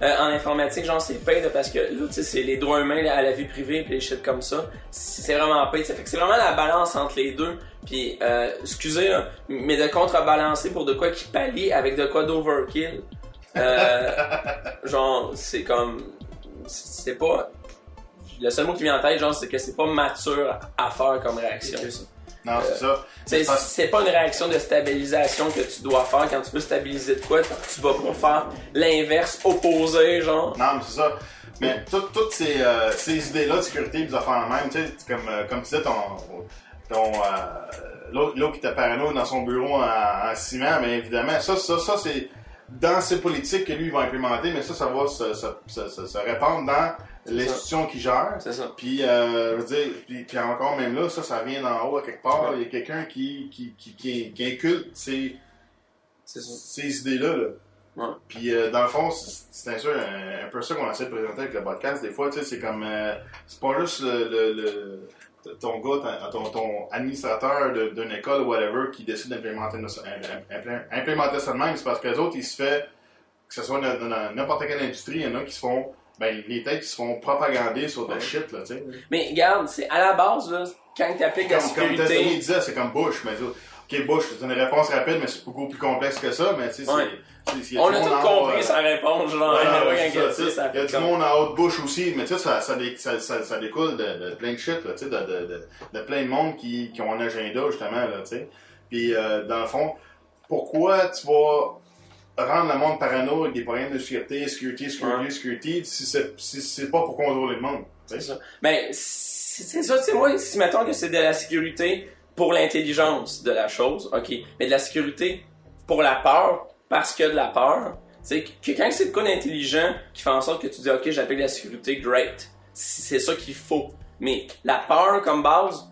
euh, en informatique, genre, c'est pire parce que là, tu sais, c'est les droits humains là, à la vie privée pis les shit comme ça. C'est vraiment pire. Ça fait que c'est vraiment la balance entre les deux. Puis, euh, excusez, là, mais de contrebalancer pour de quoi qui pallie avec de quoi d'overkill. Euh, genre, c'est comme. C'est pas. Le seul mot qui vient en tête, genre, c'est que c'est pas mature à faire comme réaction, ça. Non, c'est ça. C'est, pas une réaction de stabilisation que tu dois faire quand tu veux stabiliser de quoi, tu vas pas faire l'inverse opposé, genre. Non, mais c'est ça. Mais tout- toutes ces, euh, ces idées-là de sécurité, des affaires en même, tu sais, comme, euh, comme tu disais, ton, ton, euh, l'autre, l'autre qui était parano dans son bureau en, en ciment, mais évidemment, ça, ça, ça, c'est dans ses politiques que lui, il va implémenter, mais ça, ça va se, se, se, se- répandre dans l'institution qui gère. C'est ça. Puis, euh, je veux dire, puis, puis encore même là, ça, ça vient d'en haut à quelque part. Il y a quelqu'un qui, qui, qui, qui, qui inculte ces, ces idées-là. Là. Puis euh, dans le fond, c'est un, peu- un, un peu ça qu'on essaie de présenter avec le podcast. Des fois, tu sais, c'est comme euh, c'est pas juste le, le- le- ton gars, ton, ton, administrateur d'une école ou whatever qui décide d'implémenter implémenter ça de même. C'est parce que les autres, ils se font, que ce soit dans n'importe quelle industrie, il y en a qui se font, ben les têtes qui se font propagander sur de shit, là, tu sais. Mais regarde, c'est à la base, là, quand tu appliques la Comme, comme sécurité. disait, c'est comme Bush. Mais, ok, Bush, c'est une réponse rapide, mais c'est beaucoup plus complexe que ça. Mais tu sais, Ouais. On a tout compris euh, sa réponse, genre, il y a du monde en haut de Bush aussi, mais tu sais, ça, ça, dé- ça, ça, ça découle de, de plein de shit, là, tu sais, de, de, de, de plein de monde qui, qui ont un agenda, justement, là, tu sais. Puis, euh, dans le fond, pourquoi tu vas rendre le monde parano avec des problèmes de sécurité, sécurité, sécurité, sécurité, si c'est si pas pour contrôler le monde? C'est ça. C'est c'est ça, tu sais, moi, si mettons que c'est de la sécurité pour l'intelligence de la chose, ok, mais de la sécurité pour la peur, parce que de la peur, sais, que quand c'est de quoi d'intelligent qui fait en sorte que tu dis, ok, j'appelle la sécurité, great. C'est ça qu'il faut. Mais la peur comme base,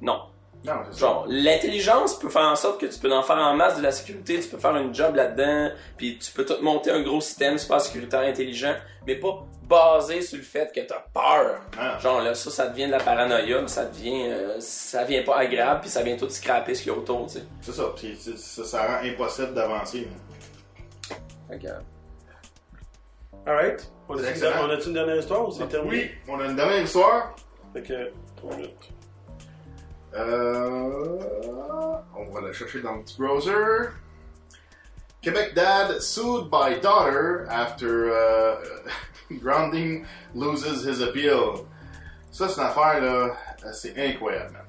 non. Non, c'est. Genre, l'intelligence peut faire en sorte que tu peux en faire en masse de la sécurité, tu peux faire un job là-dedans, puis tu peux tout monter un gros système super sécuritaire intelligent, mais pas basé sur le fait que t'as peur. Ah. Genre là, ça, ça devient de la paranoïa, ça devient, euh, ça vient pas agréable, puis ça vient tout scraper ce qu'il y a autour, tu sais. C'est ça, puis c'est- ça, ça rend impossible d'avancer. Fait que, Alright. On C'est a-tu excellent. on a-tu une dernière histoire ou c'est terminé? Oui, on a une dernière histoire. Fait que, trois minutes. Euh, on va la chercher dans le petit browser. Quebec dad sued by daughter after uh, grounding loses his appeal. Ça, c'est une affaire, là, c'est incroyable, man.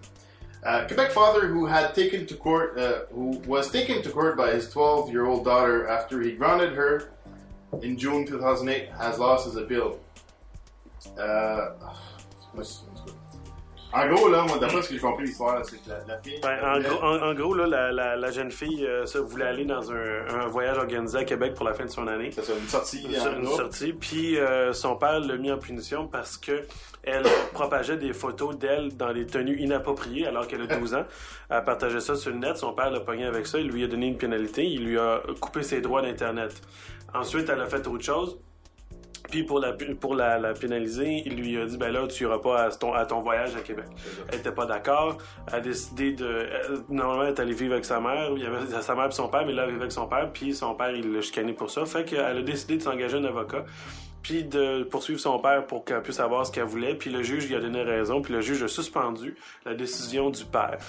Uh, Quebec father who had taken to court, uh, who was taken to court by his 12-year-old daughter after he grounded her in June 2008 has lost his appeal. Uh, en gros, là, moi, d'après ce que j'ai compris l'histoire, c'est que la, la fille. Ben, en, gros, en, en gros, là, la, la, la jeune fille euh, ça, voulait aller dans un, un voyage organisé à Québec pour la fin de son année. C'est une sortie. Une, en une sortie. Puis euh, son père l'a mis en punition parce que elle propageait des photos d'elle dans des tenues inappropriées alors qu'elle a 12 ans. Elle partageait ça sur le net. Son père l'a pogné avec ça. Il lui a donné une pénalité. Il lui a coupé ses droits d'Internet. Ensuite, elle a fait autre chose. Puis pour la pour la, pénaliser, il lui a dit ben là tu iras pas à ton à ton voyage à Québec. Elle était pas d'accord. Elle a décidé de normalement elle est allée vivre avec sa mère. Il y avait sa mère et son père, mais là elle vivait avec son père. Puis son père il l'a chicané pour ça. Fait qu'elle a décidé de s'engager un avocat. Puis de poursuivre son père pour qu'elle puisse savoir ce qu'elle voulait. Puis le juge lui a donné raison. Puis le juge a suspendu la décision du père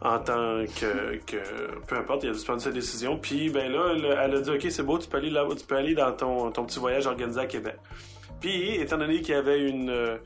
en tant que, que peu importe, il a suspendu sa décision. Puis ben là, elle, a dit ok c'est beau, tu peux aller là, tu peux aller dans ton, ton petit voyage organisé à Québec. Puis étant donné qu'il y avait une,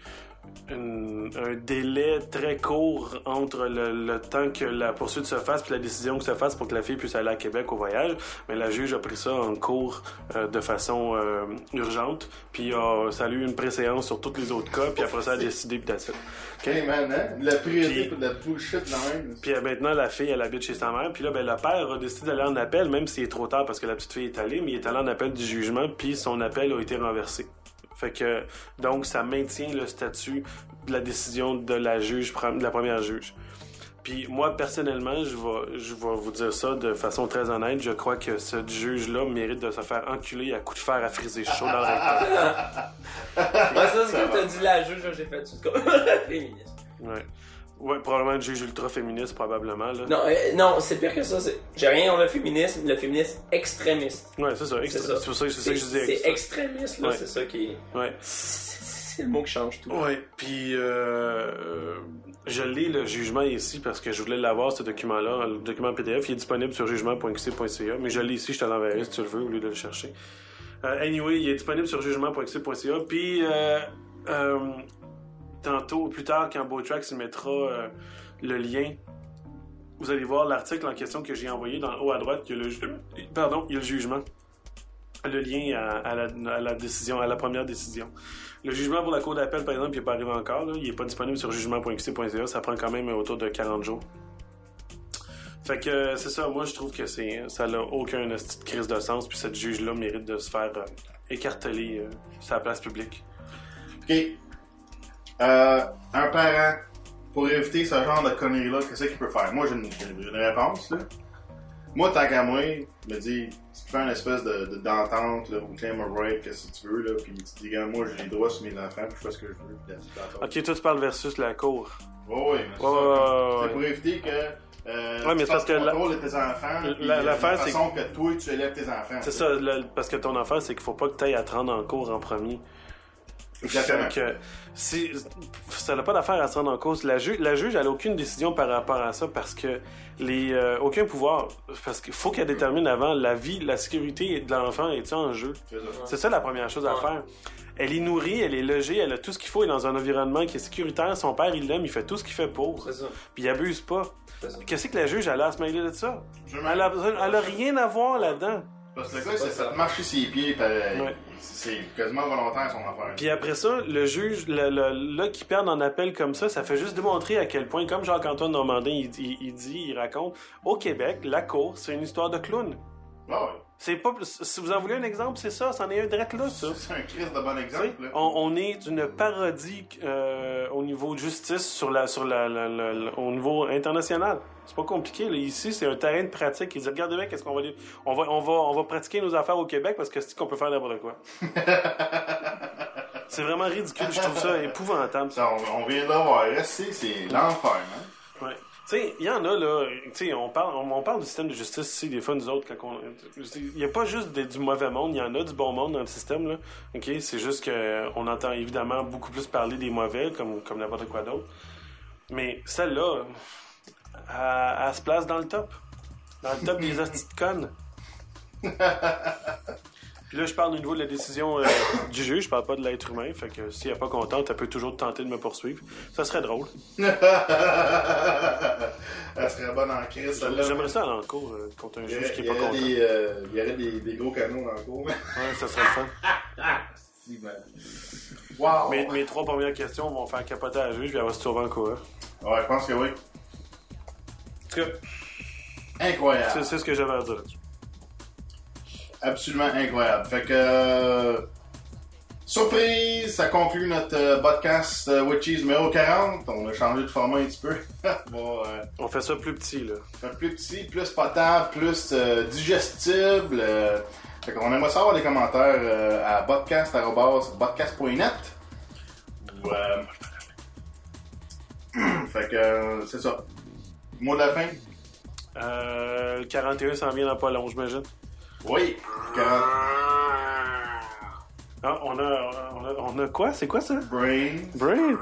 une- un délai très court entre le, le temps que la poursuite se fasse puis la décision que se fasse pour que la fille puisse aller à Québec au voyage, mais la juge a pris ça en cours euh, de façon euh, urgente, puis a, ça a eu une préséance sur tous les autres cas, puis après ça a décidé puis that's it. OK? Hey man, hein? La priorité pour de la bullshit de même. puis euh, maintenant, la fille, elle habite chez sa mère. Puis là, ben, le père a décidé d'aller en appel, même s'il est trop tard parce que la petite fille est allée, mais il est allé en appel du jugement, puis son appel a été renversé. Fait que, donc, ça maintient le statut de la décision de la juge, de la première juge. Puis moi, personnellement, je vais, je vais vous dire ça de façon très honnête. Je crois que ce juge-là mérite de se faire enculer à coups de fer à friser chaud dans le rectum. Moi, ça, c'est que t'as dit la juge, j'ai fait tout comme féministe. Ouais. Ouais, probablement un juge ultra-féministe, probablement. Là. Non, euh, non, c'est pire que ça. c'est- J'ai rien contre le féminisme, le féminisme extrémiste. Ouais, c'est ça. C'est pour ça, c'est ça que je disais. C'est extra. extrémiste, là, Ouais. c'est ça qui. Ouais. C'est le mot qui change tout. Ouais, puis euh, je lis le jugement ici parce que je voulais l'avoir, ce document-là. Le document PDF, il est disponible sur jugement.qc.ca, mais je l'ai ici, je te l'enverrai si tu le veux au lieu de le chercher. Euh, anyway, il est disponible sur jugement.qc.ca, puis euh, euh, tantôt, plus tard, quand Botrax mettra euh, le lien, vous allez voir l'article en question que j'ai envoyé dans le haut à droite, il y a le, pardon, il y a le jugement le lien à, la, décision, à la première décision. Le jugement pour la cour d'appel, par exemple, il n'est pas arrivé encore. Il n'est pas disponible sur jugement.qc.ca. Ça prend quand même autour de 40 jours. Fait que euh, c'est ça. Moi, je trouve que c'est ça n'a aucun esti de crise de sens. Puis cette juge-là mérite de se faire euh, écarteler euh, la place publique. Ok. Euh, un parent, pour éviter ce genre de conneries-là, qu'est-ce qu'il peut faire? Moi, j'ai une, réponse, là. Moi, tant qu'à moi, me dis, si tu fais une espèce de, de- d'entente, là, ou claim a right, qu'est-ce que tu veux, là, puis tu dis, moi, j'ai les droits sur mes enfants, puis je fais ce que je veux, puis. Ok, toi, tu parles versus la cour. Ouais, mais c'est ouais. pour éviter que. Euh, Ouais, mais c'est parce que la- de tes enfants. l'affaire, de c'est façon que toi, tu élèves tes enfants. C'est ça, le- parce que ton affaire, c'est qu'il faut pas que tu ailles à te rendre en cours en premier. Exactement. Ça n'a pas d'affaire à se rendre en cause. La, ju- la juge, elle a aucune décision par rapport à ça parce que les euh, aucun pouvoir. Parce qu'il faut qu'elle détermine avant la vie, la sécurité de l'enfant est en jeu. C'est ça la première chose à faire. Elle est nourrie, elle est logée, elle a tout ce qu'il faut, elle est dans un environnement qui est sécuritaire. Son père, il l'aime, il fait tout ce qu'il fait pour. Puis il abuse pas. Qu'est-ce que la juge, elle a à se mêler de ça? Elle a, elle a rien à voir là-dedans. Parce que le gars, c'est fait marcher ses pieds, pareil. Ouais. C'est quasiment volontaire son affaire. Puis après ça, le juge, le, le- là, qui perd en appel comme ça, ça fait juste démontrer à quel point, comme Jacques-Antoine Normandin, il, il- il dit, il raconte, au Québec, la cour, c'est une histoire de clown. Ah ouais. C'est pas, si vous en voulez un exemple, c'est ça, c'en est un direct là, ça. C'est un crise de bon exemple. là. On, on est d'une parodie euh, au niveau de justice sur la, sur la, la- la- la- au niveau international. C'est pas compliqué. Là. Ici, c'est un terrain de pratique. Ils disent, regardez bien, qu'est-ce qu'on va dire. On va, on va, on va pratiquer nos affaires au Québec parce que c'est qu'on peut faire n'importe quoi? c'est vraiment ridicule. Je trouve ça épouvantable. Ça, on, on vient de l'avoir. C'est, c'est l'enfer, hein? Ouais. Tu sais, il y en a, là. Tu sais, on parle, on, on parle du système de justice ici, des fois, nous autres, quand on. Il n'y a pas juste des- du mauvais monde, il y en a du bon monde dans le système, là. OK? C'est juste que on entend évidemment beaucoup plus parler des mauvais, comme, comme n'importe quoi d'autre. Mais celle-là, elle, elle se place dans le top. Dans le top des hosties de connes. Puis là, je parle au niveau de la décision euh, du juge, je parle pas de l'être humain. Fait que si elle n'est pas contente, elle peut toujours tenter de me poursuivre. Ça serait drôle. Elle serait bonne en crise, celle-là. J'aimerais ça aller en cours euh, contre un juge qui il est y pas content. des, euh, il y aurait des, des gros canons dans le cours. Ouais, ça serait le fun. Si, ben. Wow! Mes, mes trois premières questions vont faire capoter à la juge, puis elle va se trouver en courant. Ouais, je pense que oui. En tout cas, Incroyable. c'est c'est ce que j'avais à dire là-dessus. Absolument incroyable. Fait que. euh, surprise, ça conclut notre euh, podcast euh, Witches numéro 40. On a changé de format un petit peu. bon, euh, On fait ça plus petit, là. fait plus petit, plus potable, plus euh, digestible. fait qu'on aimerait savoir des commentaires à podcast.podcast.net. Ou, fait que c'est ça. Mot de la fin. Euh, le 41 s'en vient dans pas long, j'imagine. Oui. 40. Ah, on a, on a, on a quoi? C'est quoi ça? Brain. Brain.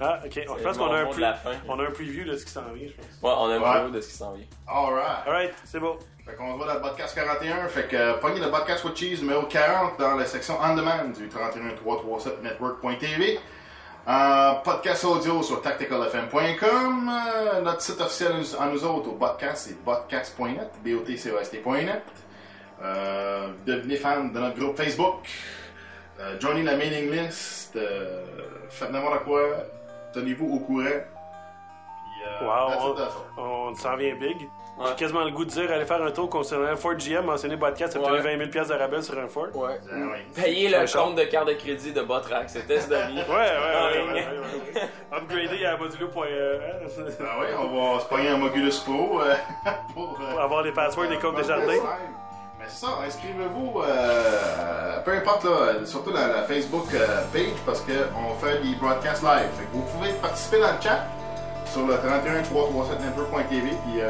Ah, ok. Je pense qu'on a, un pre- on a un preview de ce qui s'en vient, je pense. Ouais, on a un Ouais. preview de ce qui s'en vient. Alright. Alright, c'est beau. Fait qu'on se voit dans le podcast 41. Fait que euh, pognez le podcast with cheese numéro 40 dans la section On Demand du 31337network.tv. Euh, podcast audio sur tacticalfm.com. Euh, notre site officiel à nous- autres au podcast, c'est podcast.net, B-O-T-C-O-S-T.net. Euh, devenez fan de notre groupe Facebook. Euh, joignez la mailing list. Faites n'importe quoi. Tenez-vous au courant. Puis, Wow, on s'en vient big. Ouais. J'ai quasiment le goût de dire aller faire un tour concernant un Ford GM, mentionné podcast, ça Ouais. fait 20 000 pièces de rabais sur un Ford. Ouais. Oui. Payer le cher. compte de carte de crédit de Botrax, c'est test de vie. Ouais, ouais, En ouais, ligne. ouais, ouais, ouais. Upgrader à modulo.e Ah oui, on va se pogner un Mogulus Pro euh, pour, euh, pour avoir les passwords des comptes jardins. Live. Mais c'est ça, inscrivez-vous, euh, peu importe, là, surtout la, la Facebook euh, page, parce qu'on fait des broadcasts live. Fait que vous pouvez participer dans le chat sur le 31337network.tv, puis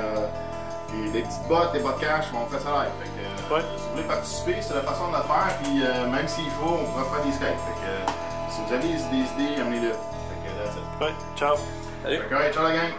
des petites bottes, des bottes cash, on fait ça live. Fait que, euh, Si vous voulez participer, c'est la façon de le faire, puis euh, même s'il faut, on pourra faire des Skype. Fait que, euh, si vous avez des, idées, amenez-le. Fait que, that's it. Ouais, ciao. Fait que, alright, ciao la gang.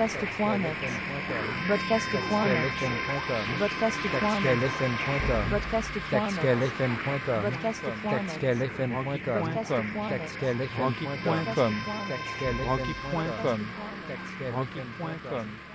Podcast.net. Podcast.net. Podcast.net. Podcast.net. Podcast.net.